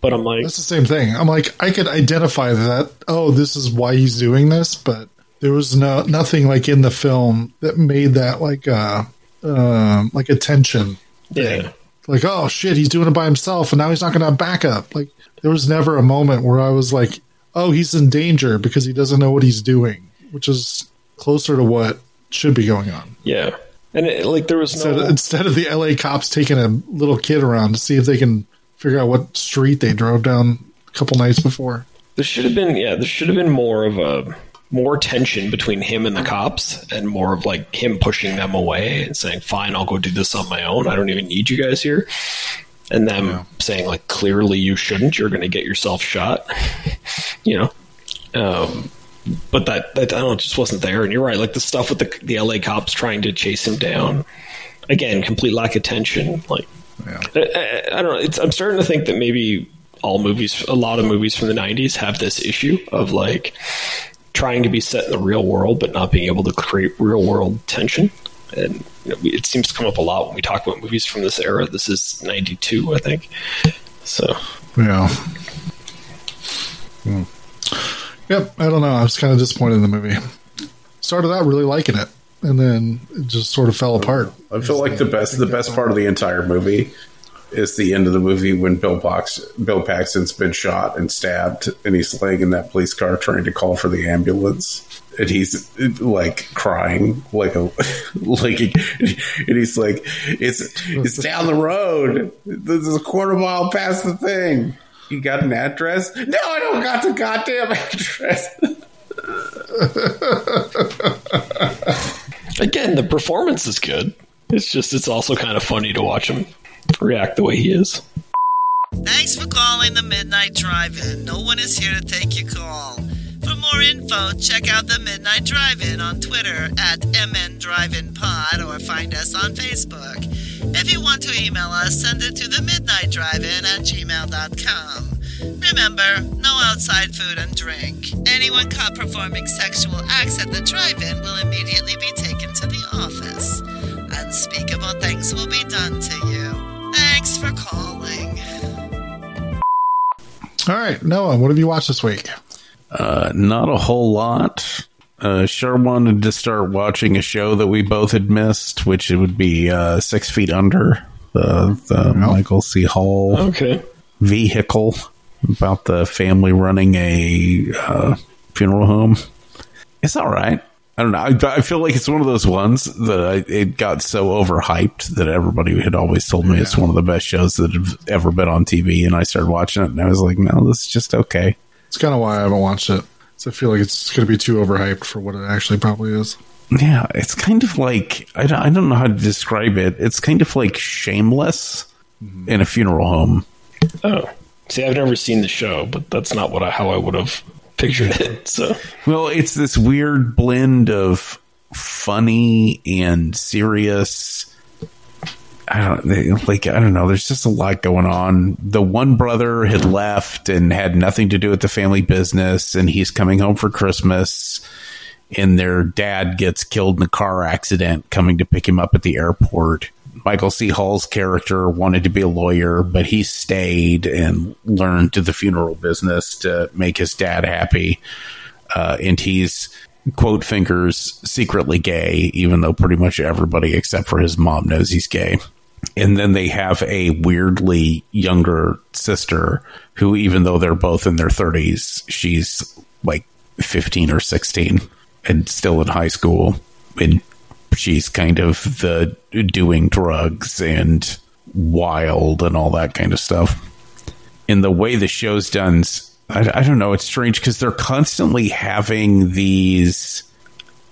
But I'm like, That's the same thing. I'm like, I could identify that. Oh, this is why he's doing this, but there was no nothing like in the film that made that like uh um like a tension. yeah, Like, oh shit, he's doing it by himself, and now he's not going to have backup. Like, there was never a moment where I was like, oh, he's in danger because he doesn't know what he's doing, which is closer to what should be going on. yeah. And it, like there was Instead, no. instead of the LA cops taking a little kid around to see if they can figure out what street they drove down a couple nights before. There should have been, yeah, there should have been more of a more tension between him and the cops, and more of like him pushing them away and saying, "Fine, I'll go do this on my own. I don't even need you guys here." And them saying, like, clearly you shouldn't. You're going to get yourself shot. you know. Um, but that, that I don't know, just wasn't there. And you're right, like the stuff with the the LA cops trying to chase him down. Again, complete lack of tension. Like Yeah. I, I, I don't know. It's, I'm starting to think that maybe all movies, a lot of movies from the '90s, have this issue of like trying to be set in the real world, but not being able to create real world tension. And you know, we- it seems to come up a lot when we talk about movies from this era. This is '92, I think. So Yeah. Hmm. Yep. I don't know. I was kind of disappointed in the movie. Started out really liking it, and then it just sort of fell apart. I feel like the best the best part of the entire movie is the end of the movie when Bill Box Bill Paxton's been shot and stabbed and he's laying in that police car trying to call for the ambulance. And he's like crying, like a like, and he's like, "It's it's down the road. This is a quarter mile past the thing. You got an address? No, I don't got the goddamn address." again, the performance is good. It's just it's also kind of funny to watch him react the way he is. Thanks for calling the Midnight Drive-In. No one is here to take your call. For more info, check out the Midnight Drive-In on Twitter at MN Drive-In Pod or find us on Facebook. If you want to email us, send it to the Midnight Drive-In at gmail.com. Remember, no outside food and drink. Anyone caught performing sexual acts at the drive-in will immediately be taken to the office. Unspeakable things will be done to you. Thanks for calling. All right, Noah, what have you watched this week? Uh, not a whole lot. Uh, sure wanted to start watching a show that we both had missed, which it would be uh, Six Feet Under, the, the Michael C. Hall Okay. vehicle about the family running a uh, funeral home. It's all right. I don't know. I, I feel like it's one of those ones that I, it got so overhyped that everybody had always told me it's one of the best shows that have ever been on TV, and I started watching it, and I was like, no, this is just okay. It's kind of why I haven't watched it. So I feel like it's going to be too overhyped for what it actually probably is. Yeah, it's kind of like I don't, I don't know how to describe it. It's kind of like shameless mm-hmm. in a funeral home. Oh, see, I've never seen the show, but that's not what I, how I would have pictured it. So Well, it's this weird blend of funny and serious. I don't they- like. I don't know. There's just a lot going on. The one brother had left and had nothing to do with the family business, and he's coming home for Christmas. And their dad gets killed in a car accident coming to pick him up at the airport. Michael C. Hall's character wanted to be a lawyer, but he stayed and learned the funeral business to make his dad happy uh, and he's quote fingers secretly gay, even though pretty much everybody except for his mom knows he's gay. And then they have a weirdly younger sister who, even though they're both in their 30s, she's like 15 or 16 and still in high school. And she's kind of the doing drugs and wild and all that kind of stuff. In the way the show's done, I, I don't know. It's strange because they're constantly having these.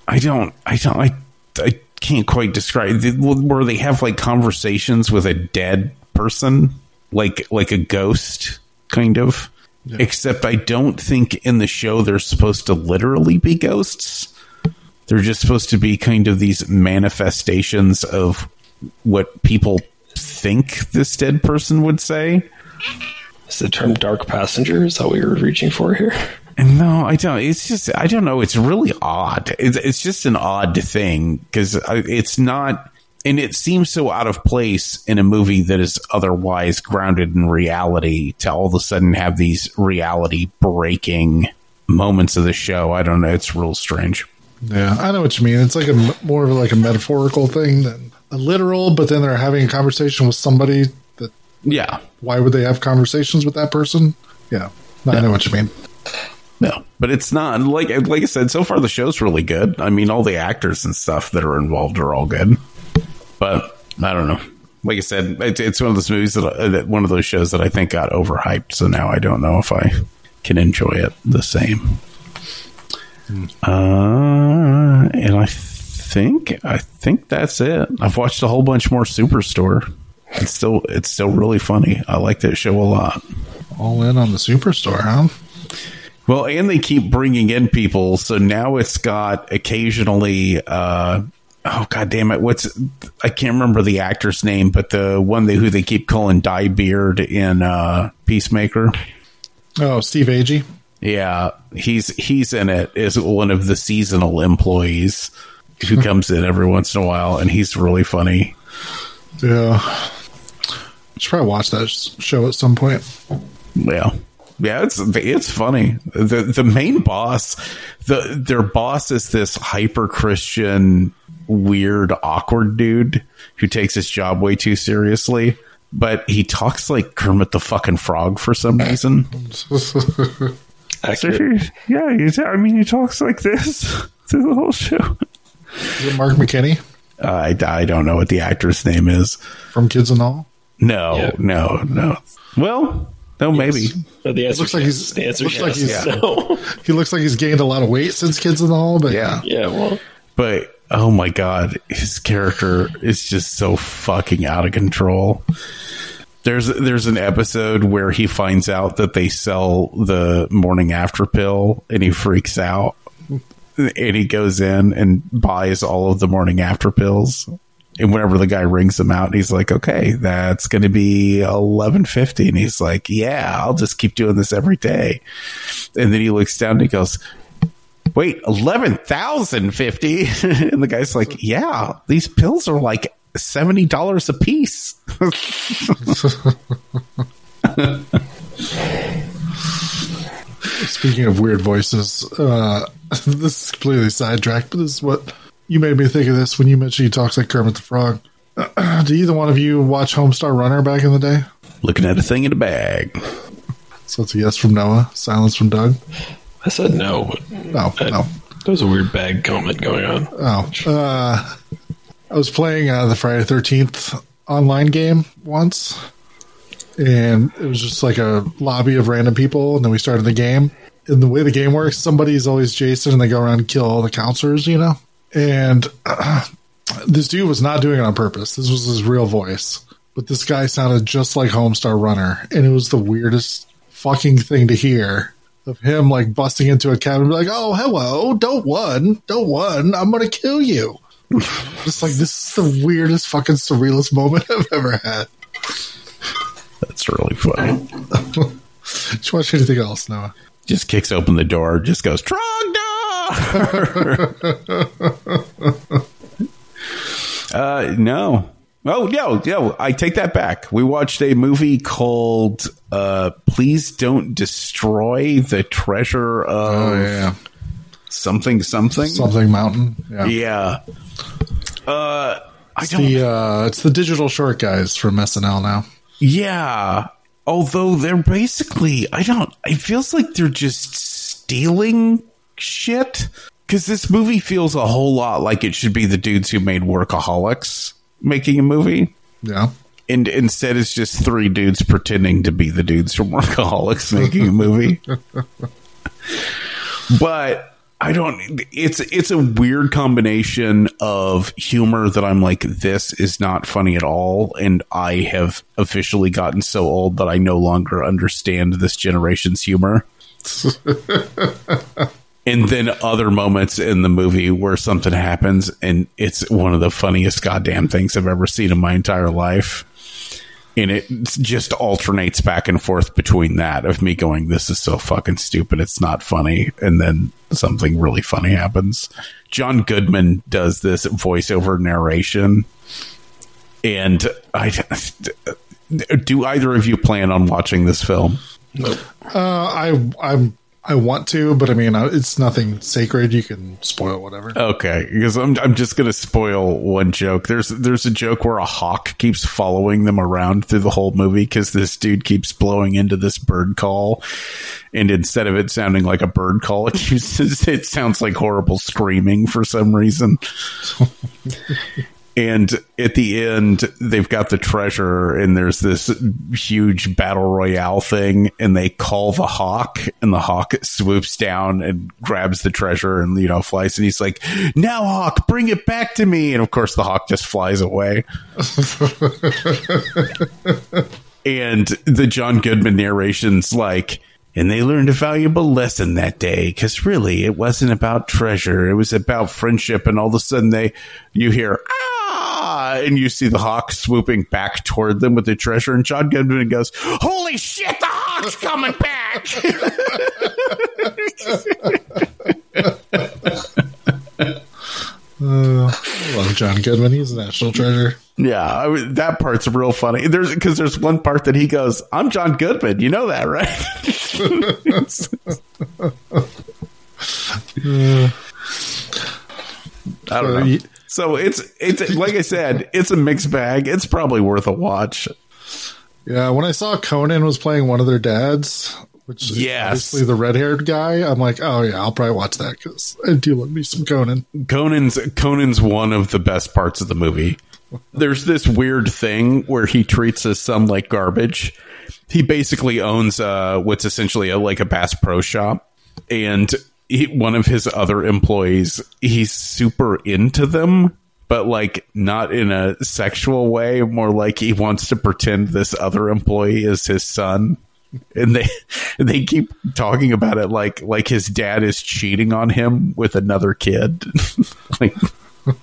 I don't. I don't. I. I can't quite describe where they have like conversations with a dead person, like like a ghost, kind of. Yeah. Except I don't think in the show they're supposed to literally be ghosts. They're just supposed to be kind of these manifestations of what people think this dead person would say. Is the term dark passenger? Is that what you're reaching for here? No, I don't. It's just I don't know. It's really odd. It's, it's just an odd thing because it's not, and it seems so out of place in a movie that is otherwise grounded in reality to all of a sudden have these reality breaking moments of the show. I don't know. It's real strange. Yeah, I know what you mean. It's like a more of like a metaphorical thing than a literal. But then they're having a conversation with somebody that. Yeah. Why would they have conversations with that person? Yeah, no, yeah. I know what you mean. No, but it's not like like I said. So far, the show's really good. I mean, all the actors and stuff that are involved are all good. But I don't know. Like I said, it's, it's one of those movies that, uh, that one of those shows that I think got overhyped. So now I don't know if I can enjoy it the same. Hmm. Uh, and I think I think that's it. I've watched a whole bunch more Superstore. It's still it's still really funny. I like that show a lot. All in on the Superstore, huh? Well, and they keep bringing in people, so now it's got occasionally. Uh, oh god damn it! What's I can't remember the actor's name, but the one they, who they keep calling Dye Beard in uh, Peacemaker. Oh, Steve Agee. Yeah, he's he's in it as one of the seasonal employees who comes in every once in a while, and he's really funny. Yeah, should probably watch that show at some point. Yeah. Yeah, it's it's funny. The the main boss, the their boss is this hyper Christian, weird, awkward dude who takes his job way too seriously. But he talks like Kermit the fucking Frog for some reason. Accurate. yeah, he's, I mean, he talks like this through the whole show. Is it Mark McKinney? Uh, I, I don't know what the actor's name is. From Kids and All? No, yeah. no, no. Well, no, maybe. But the answer looks like he's the answer looks yes. like he's yeah. no. he looks like he's gained a lot of weight since Kids and All, but yeah, yeah. Well, but oh my god, his character is just so fucking out of control. There's there's an episode where he finds out that they sell the morning after pill, and he freaks out, and he goes in and buys all of the morning after pills and whenever the guy rings him out, he's like, "Okay, that's going to be eleven fifty, and he's like, "Yeah, I'll just keep doing this every day." And then he looks down and he goes, "Wait, eleven thousand fifty? and the guy's like, "Yeah, these pills are like seventy dollars a piece." Speaking of weird voices, uh, this is completely sidetracked, but this is what you made me think of this when you mentioned he talks like Kermit the Frog. Do either one of you watch Homestar Runner back in the day? Looking at a thing in a bag. So it's a yes from Noah, silence from Doug. I said no. no, I, no. There was a weird bag comment going on. Oh, uh, I was playing uh, the Friday Thirteenth online game once, and it was just like a lobby of random people, and then we started the game. And the way the game works, somebody's always Jason, and they go around and kill all the counselors, you know and uh, this dude was not doing it on purpose. This was his real voice, but this guy sounded just like Homestar Runner, and it was the weirdest fucking thing to hear of him like busting into a cabin, like, "Oh, hello, don't one, don't one, I'm gonna kill you." just like this is the weirdest fucking surrealist moment I've ever had. That's really funny. Did you watch anything else, Noah? Just kicks open the door, just goes, Trogdor! uh, no. Oh no, no! I take that back. We watched a movie called uh, "Please Don't Destroy the Treasure of." Oh yeah, something something. Something Mountain. Yeah. Yeah. Uh, I It's don't. the uh, it's the digital short guys from SNL now. Yeah. Although they're basically, I don't, it feels like they're just stealing shit. Because this movie feels a whole lot like it should be the dudes who made Workaholics making a movie. Yeah. And instead, it's just three dudes pretending to be the dudes from Workaholics making a movie. but I don't. It's it's a weird combination of humor that I'm like, this is not funny at all, and I have officially gotten so old that I no longer understand this generation's humor. and then other moments in the movie where something happens, and it's one of the funniest goddamn things I've ever seen in my entire life and it just alternates back and forth between that of me going this is so fucking stupid. It's not funny. And then something really funny happens. John goodman does this voiceover narration. And i do either of you plan on watching this film? Uh, I I'm I want to, but I mean, it's nothing sacred. You can spoil whatever. Okay, because I'm I'm just gonna spoil one joke. There's there's a joke where a hawk keeps following them around through the whole movie because this dude keeps blowing into this bird call, and instead of it sounding like a bird call, it keeps, it sounds like horrible screaming for some reason. And at the end, they've got the treasure, and there's this huge battle royale thing, and they call the hawk, and the hawk swoops down and grabs the treasure, and you know flies, and he's like, "Now, hawk, bring it back to me!" And of course, the hawk just flies away. and the John Goodman narration's like. And they learned a valuable lesson that day because really it wasn't about treasure. It was about friendship. And all of a sudden they, you hear, ah, and you see the hawk swooping back toward them with the treasure. And John Goodman goes, holy shit, the hawk's coming back. Uh, I love John Goodman. He's a national treasure. yeah. I mean, that part's real funny. There's, cause there's one part that he goes, I'm John Goodman. You know that, right? I don't know. So it's it's like I said, it's a mixed bag. It's probably worth a watch. Yeah, when I saw Conan was playing one of their dads, which is Yes. obviously the red haired guy, I'm like, oh yeah, I'll probably watch that because I do love me some Conan. Conan's Conan's one of the best parts of the movie. There's this weird thing where he treats his son like garbage. He basically owns uh, what's essentially a, like a Bass Pro Shop, and he, one of his other employees, he's super into them, but like not in a sexual way. More like he wants to pretend this other employee is his son. And they they keep talking about it like like his dad is cheating on him with another kid. like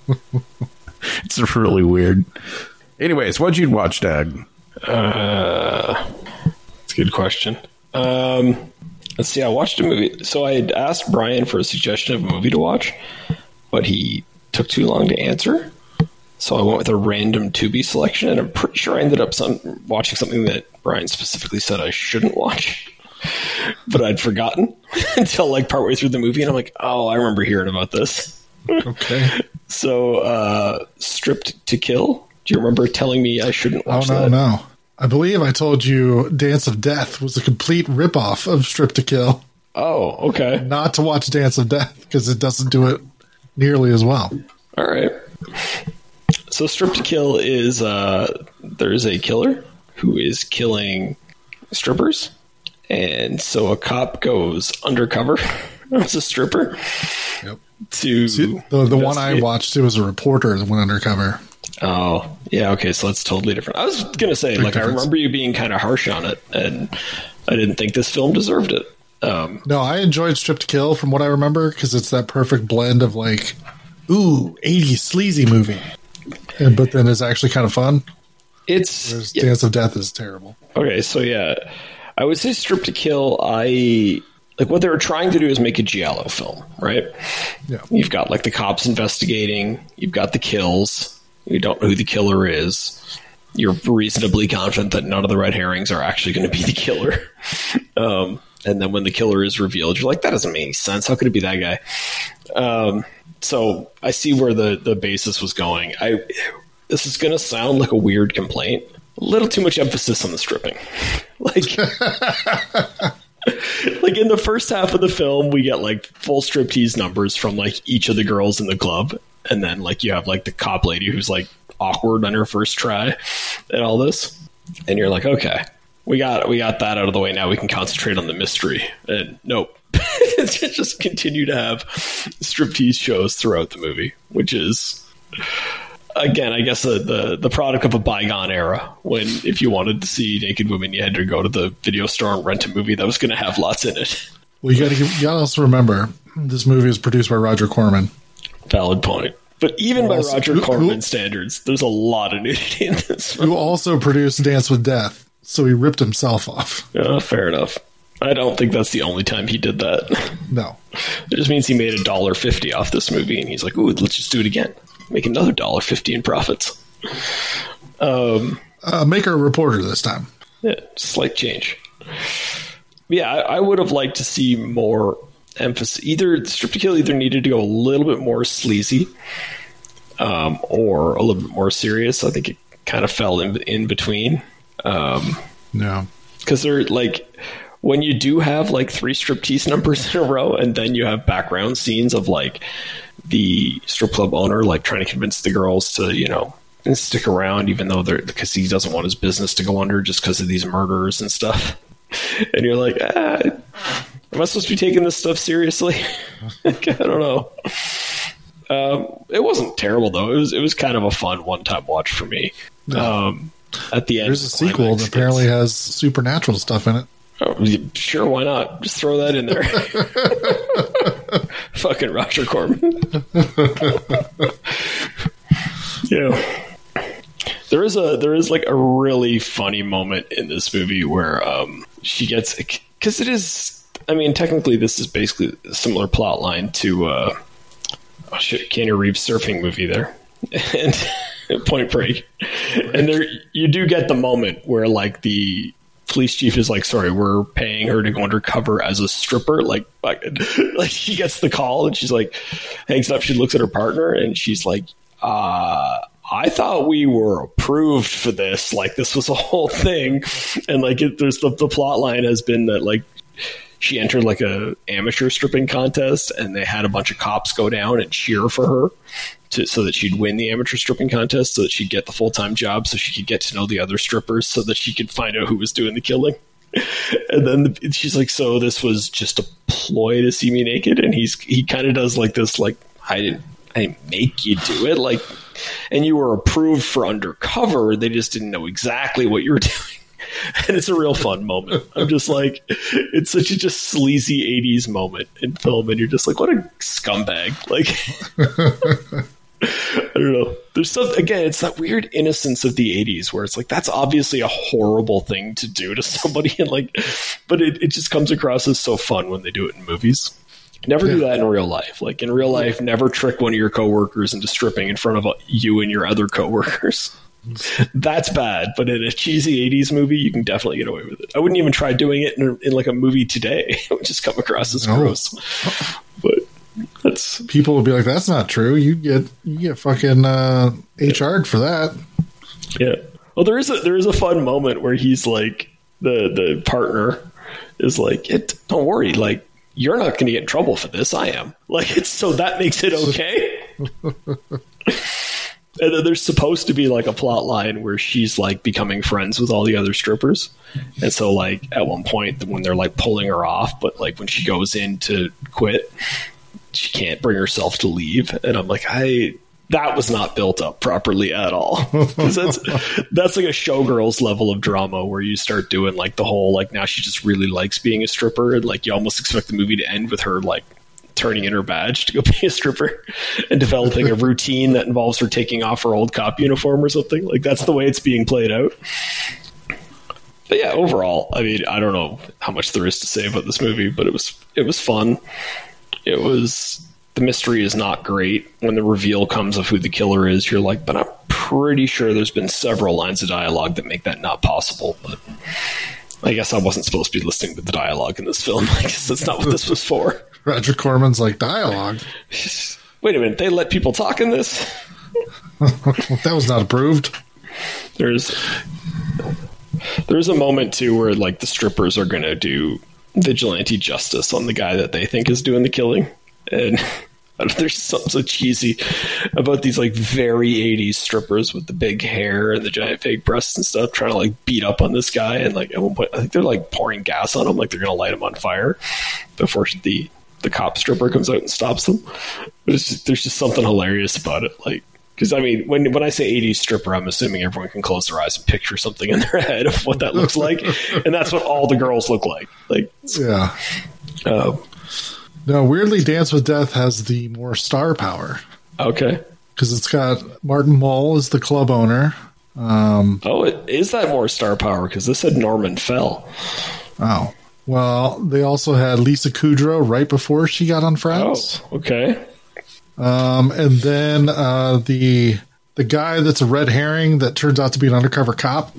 it's really weird. Anyways, what'd you watch, Doug? That's a good question. Um, let's see. I watched a movie. So I had asked Brian for a suggestion of a movie to watch, but he took too long to answer. So I went with a random Tubi selection, and I'm pretty sure I ended up some, watching something that Brian specifically said I shouldn't watch, but I'd forgotten until like partway through the movie, and I'm like, oh, I remember hearing about this. Okay. So, uh, Stripped to Kill. Do you remember telling me I shouldn't Oh watch no, that? no. I believe I told you Dance of Death was a complete ripoff of Strip to Kill. Oh, okay. Not to watch Dance of Death because it doesn't do it nearly as well. All right. So strip to kill is uh, there's a killer who is killing strippers, and so a cop goes undercover as a stripper Yep. to The the one I watched, it was a reporter that went undercover. Oh, yeah. Okay, so that's totally different. I was gonna say, like, I remember you being kind of harsh on it, and I didn't think this film deserved it. Um, No, I enjoyed Strip to Kill from what I remember because it's that perfect blend of like, ooh, 80s sleazy movie. And, but then it's actually kind of fun. it's Whereas yeah. Dance of Death is terrible. Okay, so yeah, I would say Strip to Kill. I like what they were trying to do is make a giallo film, right? Yeah. You've got like the cops investigating. You've got the kills. You don't know who the killer is. You're reasonably confident that none of the red herrings are actually going to be the killer. Um, and then when the killer is revealed, you're like, that doesn't make any sense. How could it be that guy? Um, so I see where the the basis was going. I this is going to sound like a weird complaint. A little too much emphasis on the stripping, like. like in the first half of the film, we get like full striptease numbers from like each of the girls in the club, and then like you have like the cop lady who's like awkward on her first try, and all this, and you're like, okay, we got we got that out of the way. Now we can concentrate on the mystery. And nope, just continue to have striptease shows throughout the movie, which is again, I guess the, the the product of a bygone era when if you wanted to see naked women, you had to go to the video store and rent a movie that was going to have lots in it. Well, you got to you got to also remember this movie was produced by Roger Corman. Valid point. But even by Also- Roger Corman who- standards, there's a lot of nudity in this. Who also produced Dance with Death, so he ripped himself off. Uh, fair enough. I don't think that's the only time he did that. No, It just means he made a dollar fifty off this movie, and he's like, "Ooh, let's just do it again, make another dollar fifty in profits." Um, uh, make her a reporter this time. yeah, slight change. Yeah, I, I would have liked to see more emphasis. Either Strip to Kill either needed to go a little bit more sleazy, um, or a little bit more serious. I think it kind of fell in in between. Um, No, because they're like when you do have like three striptease numbers in a row and then you have background scenes of like the strip club owner like trying to convince the girls to you know stick around even though they're because he doesn't want his business to go under just because of these murders and stuff and you're like ah, am i supposed to be taking this stuff seriously Like, i don't know um, it wasn't terrible though it was it was kind of a fun one-time watch for me um, at the end there's a sequel that apparently has supernatural stuff in it. Oh, sure, why not? Just throw that in there. Fucking Roger Corman. yeah. There is a there is like a really funny moment in this movie where um she gets because it is I mean technically this is basically a similar plot line to uh oh shit Keanu Reeves surfing movie there. And Point Break. And there you do get the moment where like the police chief is like sorry we're paying her to go undercover as a stripper. Like like she gets the call and she's like hangs up. She looks at her partner and she's like uh I thought we were approved for this. Like this was a whole thing, and like it, there's the the plot line has been that like she entered like a amateur stripping contest, and they had a bunch of cops go down and cheer for her to so that she'd win the amateur stripping contest, so that she'd get the full time job, so she could get to know the other strippers, so that she could find out who was doing the killing. And then the, she's like, "So this was just a ploy to see me naked," and he's he kind of does like this, like I didn't I didn't make you do it, like, and you were approved for undercover. They just didn't know exactly what you were doing. And it's a real fun moment. I'm just like, it's such a just sleazy 80s moment in film, and you're just like, what a scumbag. Like, I don't know. There's some again, it's that weird innocence of the '80s where it's like that's obviously a horrible thing to do to somebody, and like, but it, it just comes across as so fun when they do it in movies. Never do that in real life. Like in real life, never trick one of your coworkers into stripping in front of you and your other coworkers. That's bad, but in a cheesy '80s movie, you can definitely get away with it. I wouldn't even try doing it in, in like a movie today; it would just come across as No. gross. But that's People would be like, "That's not true. You get you get fucking uh, HR'd for that." Yeah. Well, there is a there is a fun moment where he's like the the partner is like, it, "Don't worry, like you're not going to get in trouble for this. I am." Like it's so that makes it okay. There's supposed to be like a plot line where she's like becoming friends with all the other strippers, and so like at one point when they're like pulling her off, but like when she goes in to quit, she can't bring herself to leave, and I'm like, I that was not built up properly at all. that's that's like a showgirls level of drama where you start doing like the whole like now she just really likes being a stripper, and like you almost expect the movie to end with her like turning in her badge to go be a stripper and developing a routine that involves her taking off her old cop uniform or something. Like that's the way it's being played out. But yeah, overall, I mean, I don't know how much there is to say about this movie, but it was it was fun. It was the mystery is not great. When the reveal comes of who the killer is, you're like, but I'm pretty sure there's been several lines of dialogue that make that not possible. But I guess I wasn't supposed to be listening to the dialogue in this film. I guess that's not what this was for. Roger Corman's like dialogue. Wait a minute, they let people talk in this? that was not approved. There's there's a moment too where like the strippers are going to do vigilante justice on the guy that they think is doing the killing, and there's something so cheesy about these like very 80s strippers with the big hair and the giant fake breasts and stuff trying to like beat up on this guy and like at one point I think they're like pouring gas on him like they're gonna light him on fire before the the cop stripper comes out and stops them. But it's just, there's just something hilarious about it, like because I mean, when when I say '80s stripper, I'm assuming everyone can close their eyes and picture something in their head of what that looks like, and that's what all the girls look like. Like, Yeah. uh, No, weirdly, Dance with Death has the more star power okay, because it's got Martin Mull is the club owner. Um, oh, it, is that more star power? Because this said Norman Fell. oh, well, they also had Lisa Kudrow right before she got on Oh, Friends. okay. Um, and then uh, the the guy that's a red herring that turns out to be an undercover cop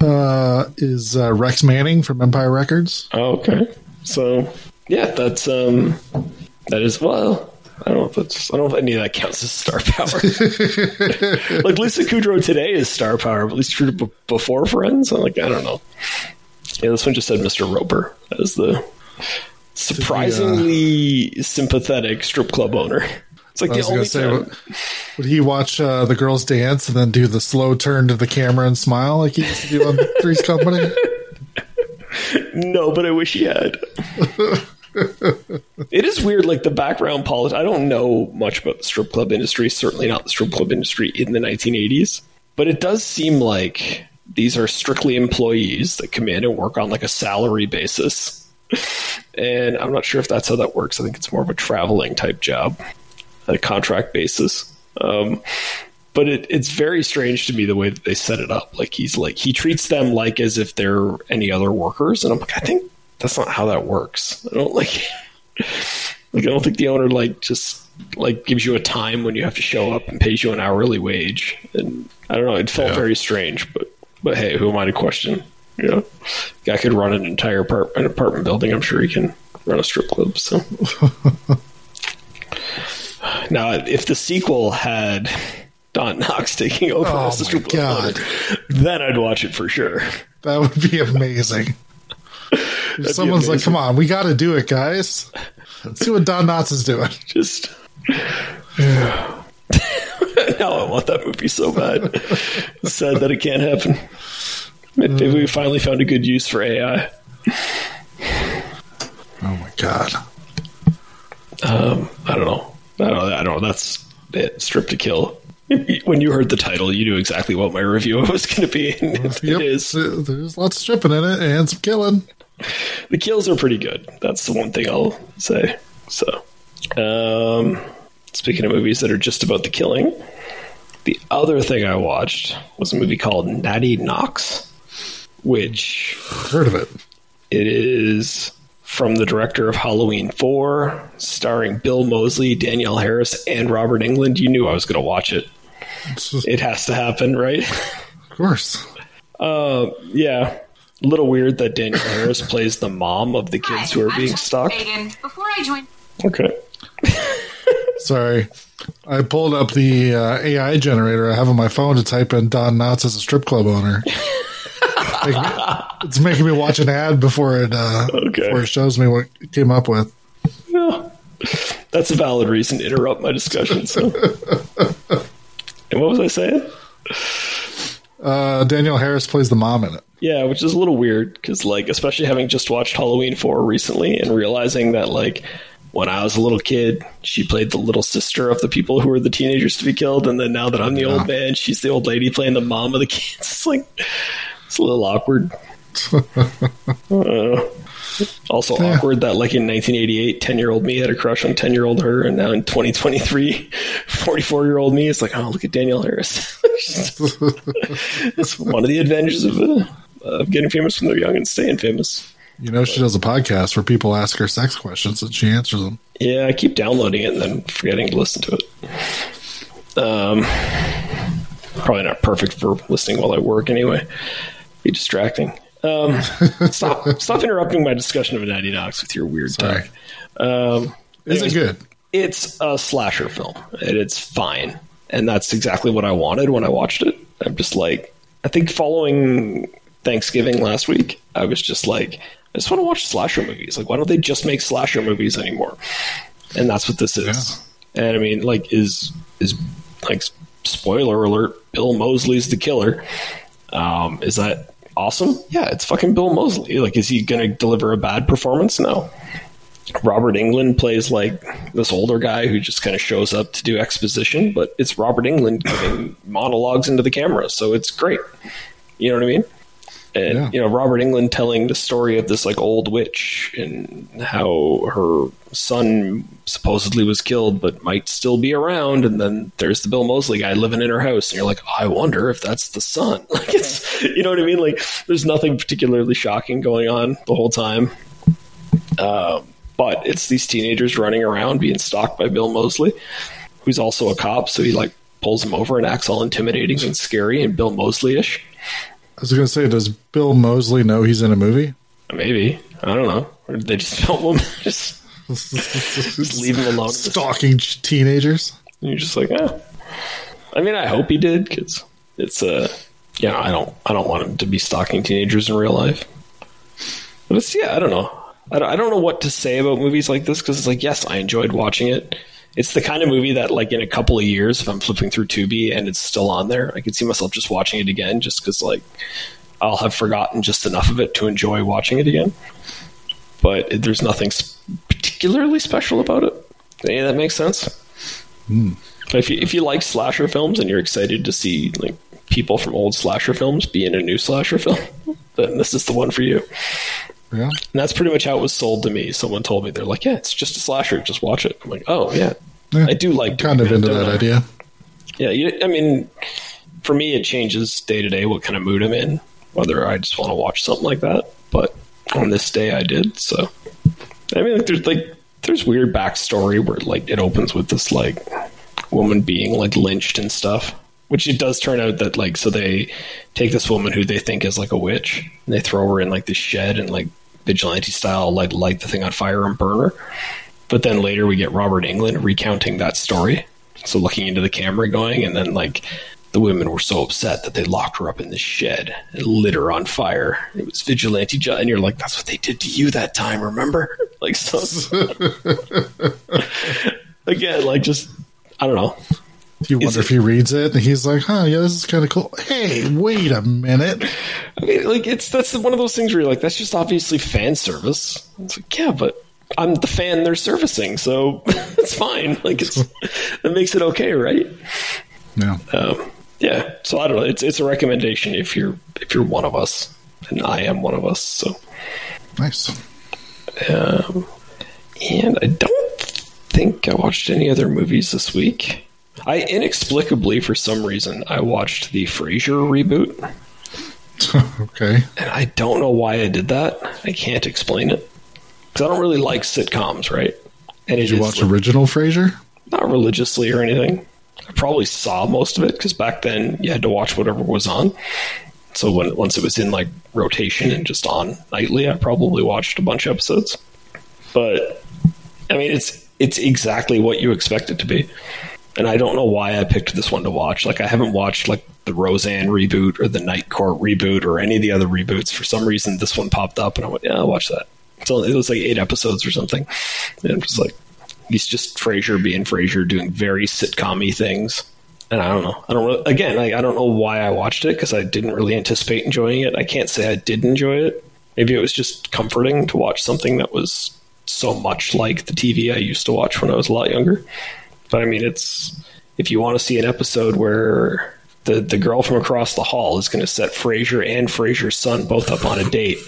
uh, is uh, Rex Manning from Empire Records. Oh, okay. So yeah, that's um, that is well. I don't know if that's I don't know if any of that counts as star power. like Lisa Kudrow today is star power, but at least true before Friends. I'm like I don't know. Yeah, this one just said Mr. Roper as the surprisingly sympathetic strip club owner. It's like I the only say, time. would, would he watch uh, the girls dance and then do the slow turn to the camera and smile like he used to do on Three's Company? No, but I wish he had. it is weird, like the background politics. I don't know much about the strip club industry, certainly not the strip club industry in the 1980s, but it does seem like these are strictly employees that come in and work on like a salary basis. And I'm not sure if that's how that works. I think it's more of a traveling type job, a contract basis. Um, but it, it's very strange to me the way that they set it up. Like he's like he treats them like as if they're any other workers, and I'm like, I think that's not how that works. I don't like, like I don't think the owner like just like gives you a time when you have to show up and pays you an hourly wage, and I don't know. It felt very strange, but but hey, who am I to question? You know, guy could run an entire apart- an apartment building. I'm sure he can run a strip club. So. Now, if the sequel had Don Knotts taking over Oh as the strip club then I'd watch it for sure. That would be amazing. Someone's like, come on, we got to do it, guys. Let's see what Don Knotts is doing. Just now, I want that movie so bad. It's sad that it can't happen. Maybe we finally found a good use for AI. Oh my God. Um, I don't know. I don't know. I don't know. That's it. Strip to kill. When you heard the title, you knew exactly what my review was going to be. and It Yep. is. There's lots of stripping in it and some killing. the kills are pretty good. That's the one thing I'll say. So, um, speaking of movies that are just about the killing, the other thing I watched was a movie called Natty Knocks, which Heard of it. it is from the director of Halloween 4, starring Bill Moseley, Danielle Harris, and Robert Englund. You knew I was going to watch it. Just- It has to happen, right? of course. Uh, yeah. A little weird that Danielle Harris plays the mom of the kids who are I'm being Jessica stalked. Fagan. Before I joined Okay. Sorry. I pulled up the uh, AI generator I have on my phone to type in Don Knotts as a strip club owner. It's making me watch an ad before it uh, Okay. before it shows me what it came up with. Well, that's a valid reason to interrupt my discussion. So. and what was I saying? Uh, Danielle Harris plays the mom in it. Yeah, which is a little weird because, like, especially having just watched Halloween 4 recently and realizing that, like, when I was a little kid, she played the little sister of the people who were the teenagers to be killed. And then now that I'm the old man, she's the old lady playing the mom of the kids. It's like, it's a little awkward. Uh, also Yeah. awkward that, like, in 1988, 10 year old me had a crush on 10 year old her. And now in 2023, 44 year old me is like, oh, look at Danielle Harris. It's one of the advantages of, uh, of getting famous when they're young and staying famous. You know, she does a podcast where people ask her sex questions and she answers them. Yeah, I keep downloading it and then forgetting to listen to it. Um, probably not perfect for listening while I work anyway. Be distracting. Um, stop stop interrupting my discussion of Natty Knocks with your weird Sorry. talk. Um, Is it good? It's a slasher film, and it's fine. And that's exactly what I wanted when I watched it. I'm just like, I think following Thanksgiving last week, I was just like, I just want to watch slasher movies. Like, why don't they just make slasher movies anymore? And that's what this is. And I mean, like, is is like spoiler alert? Bill Moseley's the killer. Um, is that awesome? Yeah, it's fucking Bill Moseley. Like, is he going to deliver a bad performance? No. Robert Englund plays like this older guy who just kind of shows up to do exposition, but it's Robert Englund giving monologues into the camera, so it's great. You know what I mean? And Yeah. you know Robert Englund telling the story of this like old witch and how her son supposedly was killed but might still be around, and then there's the Bill Moseley guy living in her house, and you're like, I wonder if that's the son. Like it's, you know what I mean? Like there's nothing particularly shocking going on the whole time. Um, but it's these teenagers running around being stalked by Bill Moseley, who's also a cop. So he like pulls them over and acts all intimidating and scary and Bill Moseley ish. I was going to say, does Bill Moseley know he's in a movie? Maybe I don't know. Or did they just film him? just, just leave him alone. Stalking teenagers? And you're just like, eh. I mean, I hope he did because it's uh, you know, I don't, I don't want him to be stalking teenagers in real life. But it's yeah, I don't know. I don't, I don't know what to say about movies like this because it's like, yes, I enjoyed watching it. It's the kind of movie that, like, in a couple of years, if I'm flipping through Tubi and it's still on there, I could see myself just watching it again, just because, like, I'll have forgotten just enough of it to enjoy watching it again. But there's nothing particularly special about it. Any that makes sense? But if you if you like slasher films and you're excited to see like people from old slasher films be in a new slasher film, then this is the one for you. Yeah. And that's pretty much how it was sold to me. Someone told me they're like, "Yeah, it's just a slasher. Just watch it." I'm like, "Oh yeah, Yeah, I do like Kind of into that I? idea. Yeah, you, I mean, for me, it changes day to day what kind of mood I'm in, whether I just want to watch something like that. But on this day, I did. So, I mean, like, there's like there's weird backstory where like it opens with this like woman being like lynched and stuff. Which it does turn out that like so they take this woman who they think is like a witch and they throw her in like this shed and like vigilante style like light the thing on fire and burn her. But then later we get Robert Englund recounting that story. So looking into the camera going, and then like the women were so upset that they locked her up in the shed and lit her on fire. It was vigilante, ju- and you're like, that's what they did to you that time, remember? Like, so again, like just I don't know. You wonder it- if he reads it and he's like, huh, yeah, this is kind of cool. Hey, wait a minute. I mean, like it's that's one of those things where you're like, that's just obviously fan service. It's like, yeah, but I'm the fan they're servicing, so it's fine. Like it's that makes it okay, right? Yeah. Um, yeah. So I don't know. It's it's a recommendation if you're if you're one of us, and I am one of us. So Nice. um, and I don't think I watched any other movies this week. I inexplicably, for some reason, I watched the Frasier reboot. okay. And I don't know why I did that. I can't explain it. Because I don't really like sitcoms, right? And Did you watch like, original Frasier? not religiously or anything. I probably saw most of it because back then you had to watch whatever was on. So when once it was in like rotation and just on nightly, I probably watched a bunch of episodes. But I mean, it's it's exactly what you expect it to be. And I don't know why I picked this one to watch. Like I haven't watched like the Roseanne reboot or the Night Court reboot or any of the other reboots. For some reason, this one popped up, and I went, "Yeah, I'll watch that." So it was like eight episodes or something, and I'm just like, he's just Frasier being Frasier, doing very sitcom things. And I don't know. I don't really, again. Like, I don't know why I watched it because I didn't really anticipate enjoying it. I can't say I did enjoy it. Maybe it was just comforting to watch something that was so much like the TV I used to watch when I was a lot younger. But I mean, it's if you want to see an episode where the the girl from across the hall is going to set Frasier and Frasier's son both up on a date,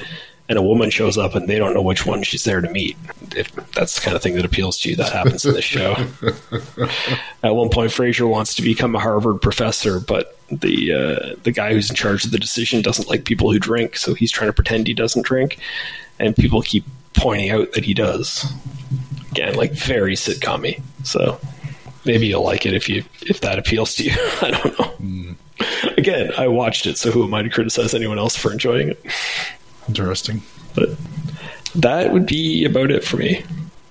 and a woman shows up and they don't know which one she's there to meet. If that's the kind of thing that appeals to you, that happens in this show. At one point, Frasier wants to become a Harvard professor, but the uh, the guy who's in charge of the decision doesn't like people who drink, so he's trying to pretend he doesn't drink, and people keep pointing out that he does. Again, like very sitcom So maybe you'll like it if you if that appeals to you. I don't know. Again, I watched it, so who am I to criticize anyone else for enjoying it? Interesting. But that would be about it for me.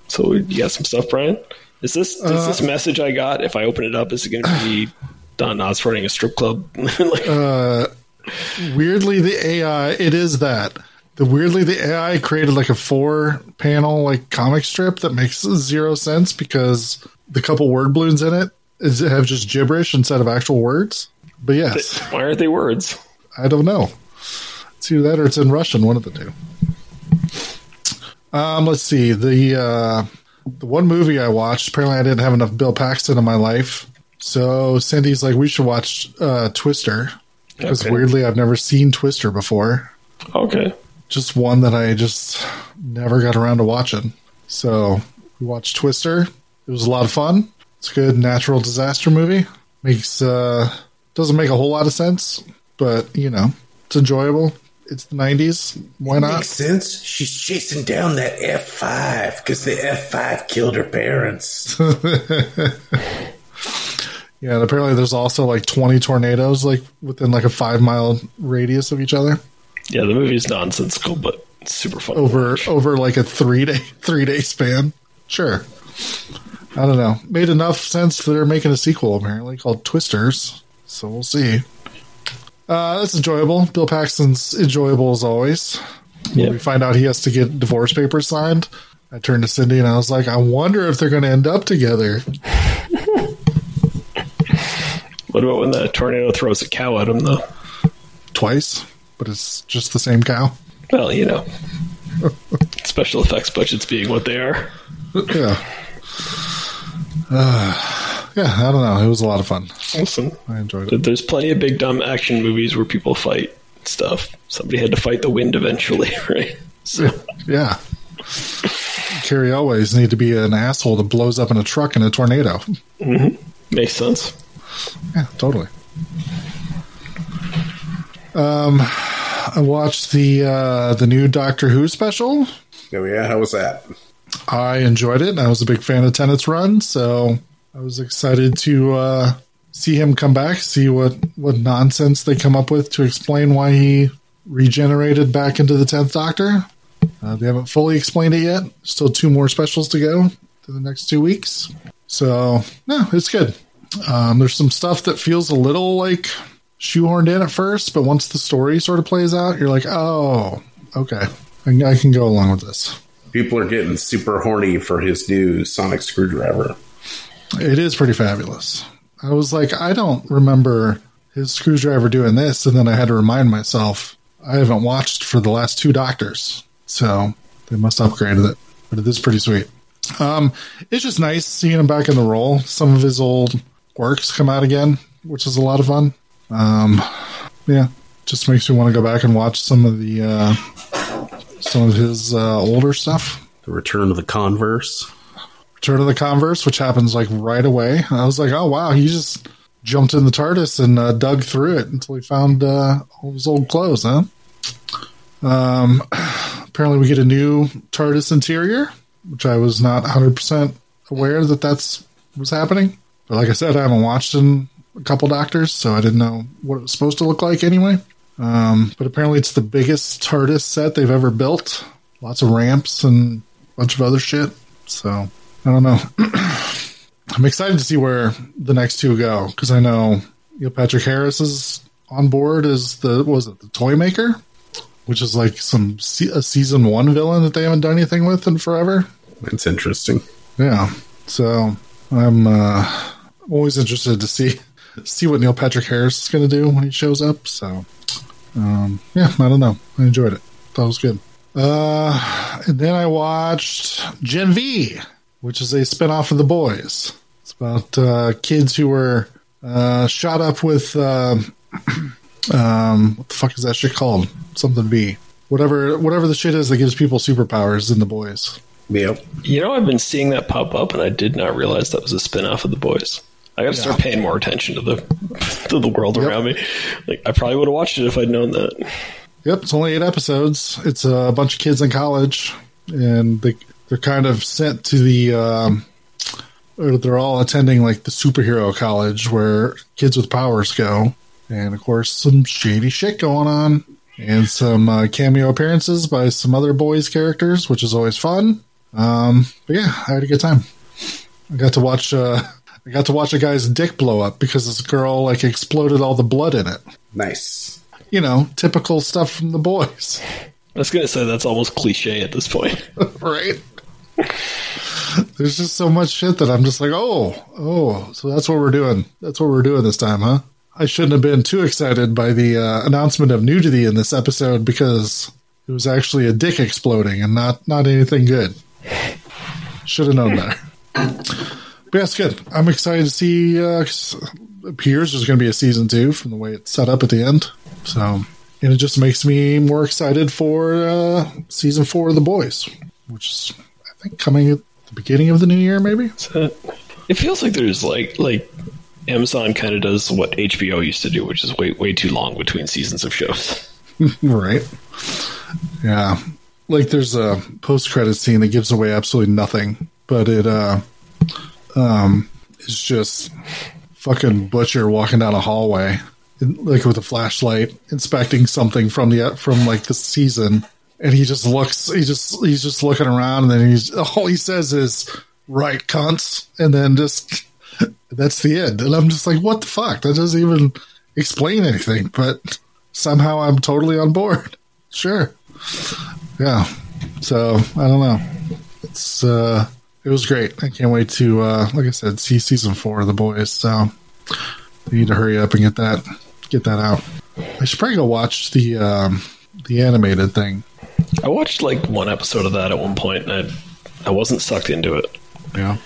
So you got some stuff, Brian? Is this is Uh, this message I got? If I open it up, is it going to be Don Knotts running a strip club? like, Uh, weirdly, the AI it is that. The weirdly the AI created like a four panel like comic strip that makes zero sense because the couple word balloons in it is it have just gibberish instead of actual words. But yes, why aren't they words? I don't know. It's either that or it's in Russian, one of the two. Um, let's see. The uh, the one movie I watched, apparently I didn't have enough Bill Paxton in my life. So Cindy's like, we should watch uh, Twister. Because Okay. weirdly I've never seen Twister before. Okay. Just one that I just never got around to watching. So we watched Twister. It was a lot of fun. It's a good natural disaster movie. Makes uh doesn't make a whole lot of sense, but you know, it's enjoyable. It's the nineties. Why not? Makes sense. She's chasing down that F5 because the F5 killed her parents. Yeah, and apparently there's also like twenty tornadoes like within like a five mile radius of each other. Yeah, the movie's nonsensical, but super fun. over over like a three day three day span. Sure. I don't know. Made enough sense that they're making a sequel apparently called Twisters. So we'll see. Uh, that's enjoyable. Bill Paxton's enjoyable as always. When we find out he has to get divorce papers signed, I turned to Cindy and I was like, I wonder if they're going to end up together. What about when the tornado throws a cow at him, though? Twice, but it's just the same cow. Well, you know, special effects budgets being what they are. Yeah. Uh, yeah, I don't know. It was a lot of fun. Listen, I enjoyed it. there's plenty of big dumb action movies where people fight stuff. Somebody had to fight the wind eventually, right? So Yeah. Cary Elwes need to be an asshole that blows up in a truck in a tornado. makes sense. Yeah, totally. Um, I watched the uh, the new Doctor Who special. oh, yeah. How was that? I enjoyed it. And I was a big fan of Tennant's run, so I was excited to uh, see him come back, see what what nonsense they come up with to explain why he regenerated back into the Tenth Doctor. Uh, they haven't fully explained it yet. Still two more specials to go to the next two weeks. So no, it's good. Um, there's some stuff that feels a little like shoehorned in at first, but once the story sort of plays out, you're like, oh, okay, I, I can go along with this. People are getting super horny for his new sonic screwdriver. It is pretty fabulous. I was like, I don't remember his screwdriver doing this, and then I had to remind myself I haven't watched for the last two Doctors, so they must upgraded it. But it is pretty sweet. Um, it's just nice seeing him back in the role. Some of his old works come out again, which is a lot of fun. Um, yeah, just makes me want to go back and watch some of the uh, some of his uh, older stuff. The Return of the Converse. Return of the Converse, which happens like right away. I was like, oh wow, he just jumped in the TARDIS and uh, dug through it until he found uh, all his old clothes, huh? Um, apparently, we get a new TARDIS interior, which I was not 100% aware that that's was happening. But like I said, I haven't watched in a couple Doctors, so I didn't know what it was supposed to look like anyway. Um, but apparently, it's the biggest TARDIS set they've ever built. Lots of ramps and a bunch of other shit. So I don't know. I'm excited to see where the next two go because I know Neil Patrick Harris is on board as the was it the toy maker, which is like some a season one villain that they haven't done anything with in forever. That's interesting. Yeah, so I'm uh, always interested to see see what Neil Patrick Harris is going to do when he shows up. So um, yeah, I don't know. I enjoyed it. That was good. Uh, and then I watched Gen V, which is a spinoff of The Boys. It's about uh, kids who were uh, shot up with um um, what the fuck is that shit called? Something V. Whatever, whatever the shit is that gives people superpowers in The Boys. Yep. You know, I've been seeing that pop up, and I did not realize that was a spin off of The Boys. I got to start paying more attention to the to the world around me. Like, I probably would have watched it if I'd known that. Yep, it's only eight episodes. It's a bunch of kids in college, and they they're kind of sent to the. Um, they're all attending like the superhero college where kids with powers go, and of course some shady shit going on and some uh, cameo appearances by some other boys' characters, which is always fun. Um, but yeah, I had a good time. I got to watch. Uh, I got to watch a guy's dick blow up because this girl like exploded all the blood in it. Nice. You know, typical stuff from the boys, I was going to say that's almost cliche at this point. right? There's just so much shit that I'm just like, oh, oh, so that's what we're doing. That's what we're doing this time, huh? I shouldn't have been too excited by the uh, announcement of nudity in this episode because it was actually a dick exploding and not not anything good. Should have known better. But yeah, it's good. I'm excited to see. Uh, appears there's going to be a season two from the way it's set up at the end. So, and it just makes me more excited for uh, season four of The Boys, which is I think coming at the beginning of the new year, maybe. So, it feels like there's like like Amazon kind of does what HBO used to do, which is wait way too long between seasons of shows. right. Yeah. Like there's a post credit scene that gives away absolutely nothing, but it uh um is just fucking butcher walking down a hallway like with a flashlight inspecting something from the from like the season. And he just looks he just he's just looking around and then he's all he says is right cunts. And then just that's the end. And i'm just like what the fuck? That doesn't even explain anything but somehow i'm totally on board. Sure. Yeah. So i don't know. It's uh it was great i can't wait to uh like i said see season four of the boys so we need to hurry up and get that get that out i should probably go watch the um the animated thing I watched like one episode of that at one point, and I I wasn't sucked into it. yeah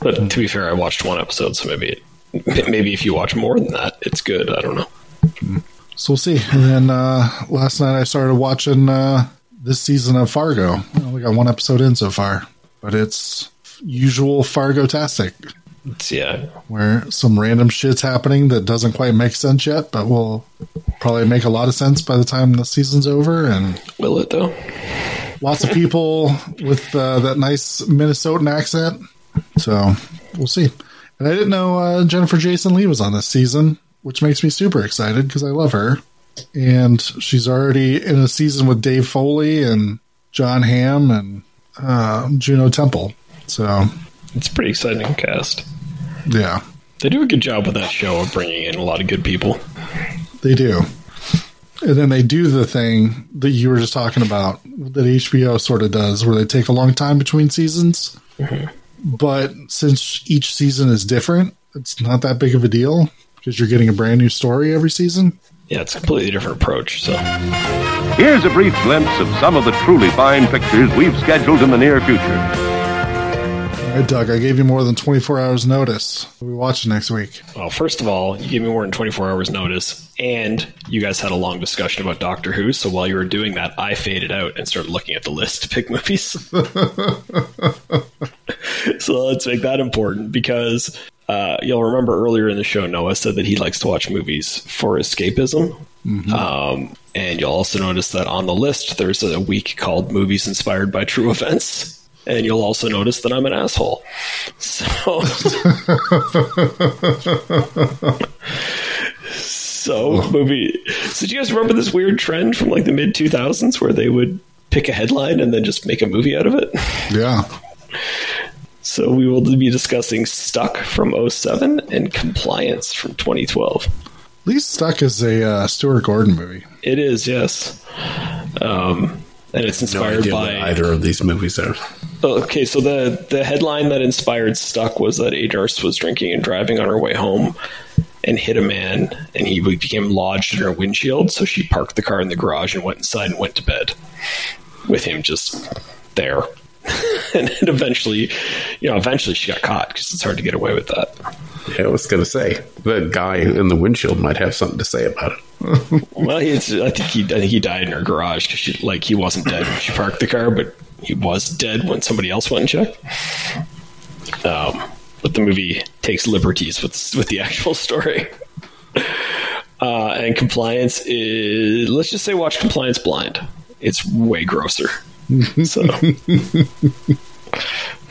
But to be fair, I watched one episode, so maybe it, maybe if you watch more than that, it's good. I don't know. so we'll see and then uh last night i started watching uh this season of fargo only got one episode in so far but it's usual fargo tastic yeah, where some random shit's happening that doesn't quite make sense yet, but will probably make a lot of sense by the time the season's over. And will it though? lots of people with uh, that nice Minnesotan accent. So we'll see. And I didn't know uh, Jennifer Jason Leigh was on this season, which makes me super excited because I love her. And she's already in a season with Dave Foley and Jon Hamm and uh, Juno Temple. So It's a pretty exciting cast. yeah, They do a good job with that show of bringing in a lot of good people. They do. And then they do the thing that you were just talking about that HBO sort of does, where they take a long time between seasons. But since each season is different, it's not that big of a deal because you're getting a brand new story every season. Yeah, it's a completely different approach. So Here's a brief glimpse of some of the truly fine pictures we've scheduled in the near future. All right, Doug, I gave you more than 24 hours notice. What are we watching next week? Well, first of all, you gave me more than 24 hours notice, and you guys had a long discussion about Doctor Who. So while you were doing that, I faded out and started looking at the list to pick movies. so let's make that important because uh, you'll remember earlier in the show, Noah said that he likes to watch movies for escapism. Um, and you'll also notice that on the list, there's a week called Movies Inspired by True Events. And you'll also notice that I'm an asshole. So. So movie. So do you guys remember this weird trend from like the mid two thousands where they would pick a headline and then just make a movie out of it? Yeah. So we will be discussing Stuck from 07 and Compliance from 2012. At least Stuck is a uh, Stuart Gordon movie. It is, yes. Um, and it's No inspired idea what by either of these movies are. Okay, so the the headline that inspired Stuck was that A. Darst was drinking and driving on her way home and hit a man, and he became lodged in her windshield. So she parked the car in the garage and went inside and went to bed with him just there. and then eventually, you know, eventually she got caught because it's hard to get away with that. Yeah, I was going to say the guy in the windshield might have something to say about it. Well, I think he, I think he died in her garage because she, like, he wasn't dead when she parked the car, but he was dead when somebody else went and checked. Um, but the movie takes liberties with with the actual story. Uh, and compliance is let's just say watch compliance blind. It's way grosser. so,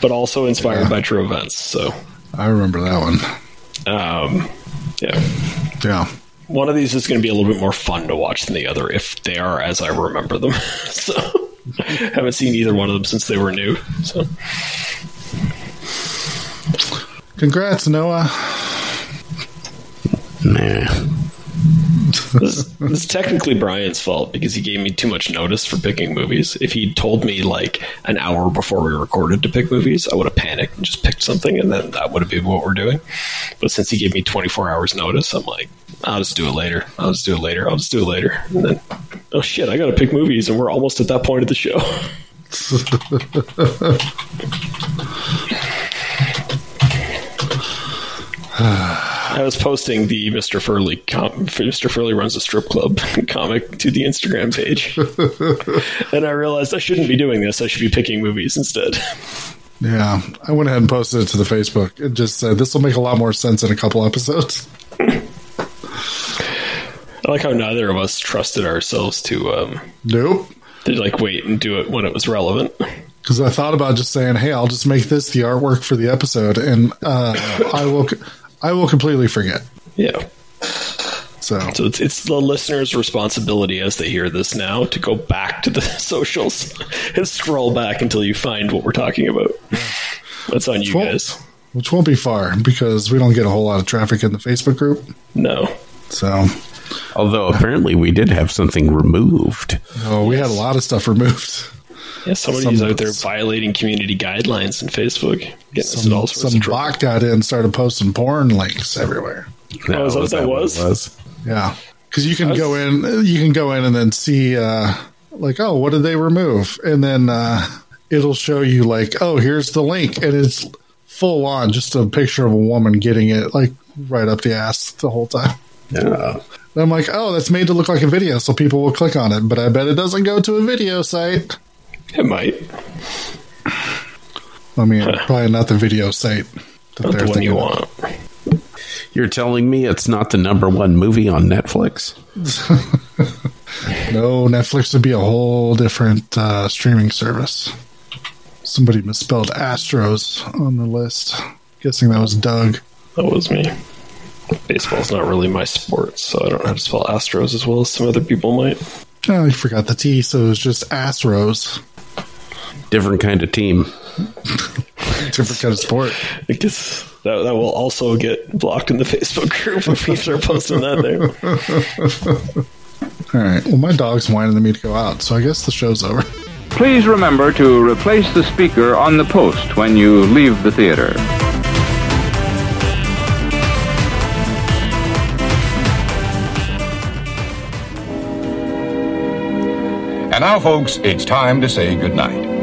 but also inspired by true events. So, I remember that one. um, yeah. Yeah. One of these is going to be a little bit more fun to watch than the other if they are as I remember them. so, haven't seen either one of them since they were new. So, Congrats, Noah. Nah. This, this is technically Brian's fault because he gave me too much notice for picking movies. If he'd told me like an hour before we recorded to pick movies, I would have panicked and just picked something, and then that would have been what we're doing. But since he gave me 24 hours notice, I'm like, I'll just do it later. I'll just do it later. I'll just do it later. And then, oh shit, I got to pick movies, and we're almost at that point of the show. I was posting the Mr. Furley com- Mr. Furley runs a strip club comic to the Instagram page, and I realized I shouldn't be doing this. I should be picking movies instead. Yeah, I went ahead and posted it to the Facebook and just said this will make a lot more sense in a couple episodes. I like how neither of us trusted ourselves to um, Nope. to like wait and do it when it was relevant. Because I thought about just saying, "Hey, I'll just make this the artwork for the episode," and uh, I will, I will completely forget. Yeah. So So it's, it's the listener's responsibility as they hear this now to go back to the socials and scroll back until you find what we're talking about. That's on you guys. which won't be far because we don't get a whole lot of traffic in the Facebook group. No. So Although apparently we did have something removed. oh, we had a lot of stuff removed. Yeah, somebody's Some- out there violating community guidelines in Facebook, getting us in all Some, sorts some of trouble. bot got in, and started posting porn links everywhere. Oh, is that what that was? was? Yeah, because you can That's- go in, you can go in and then see, uh, like, oh, what did they remove? And then uh, it'll show you, like, oh, here's the link, and it's full on just a picture of a woman getting it, like, right up the ass the whole time. Yeah. And I'm like, oh, that's made to look like a video, so people will click on it. But I bet it doesn't go to a video site. It might. I mean, probably not the video site that Not the one you want. You're telling me it's not the number one movie on Netflix? No, Netflix would be a whole different uh, streaming service. Somebody misspelled Astros on the list. Guessing that was Doug. That was me. Baseball's not really my sport, so I don't know how to spell Astros as well as some other people might. Oh, you forgot the T, so it was just Astros. Different kind of team. Different kind of sport. I guess that, that will also get blocked in the Facebook group if we start posting that there. All right. Well, my dog's whining at me to go out, so I guess the show's over. Please remember to replace the speaker on the post when you leave the theater. And now, folks, it's time to say goodnight.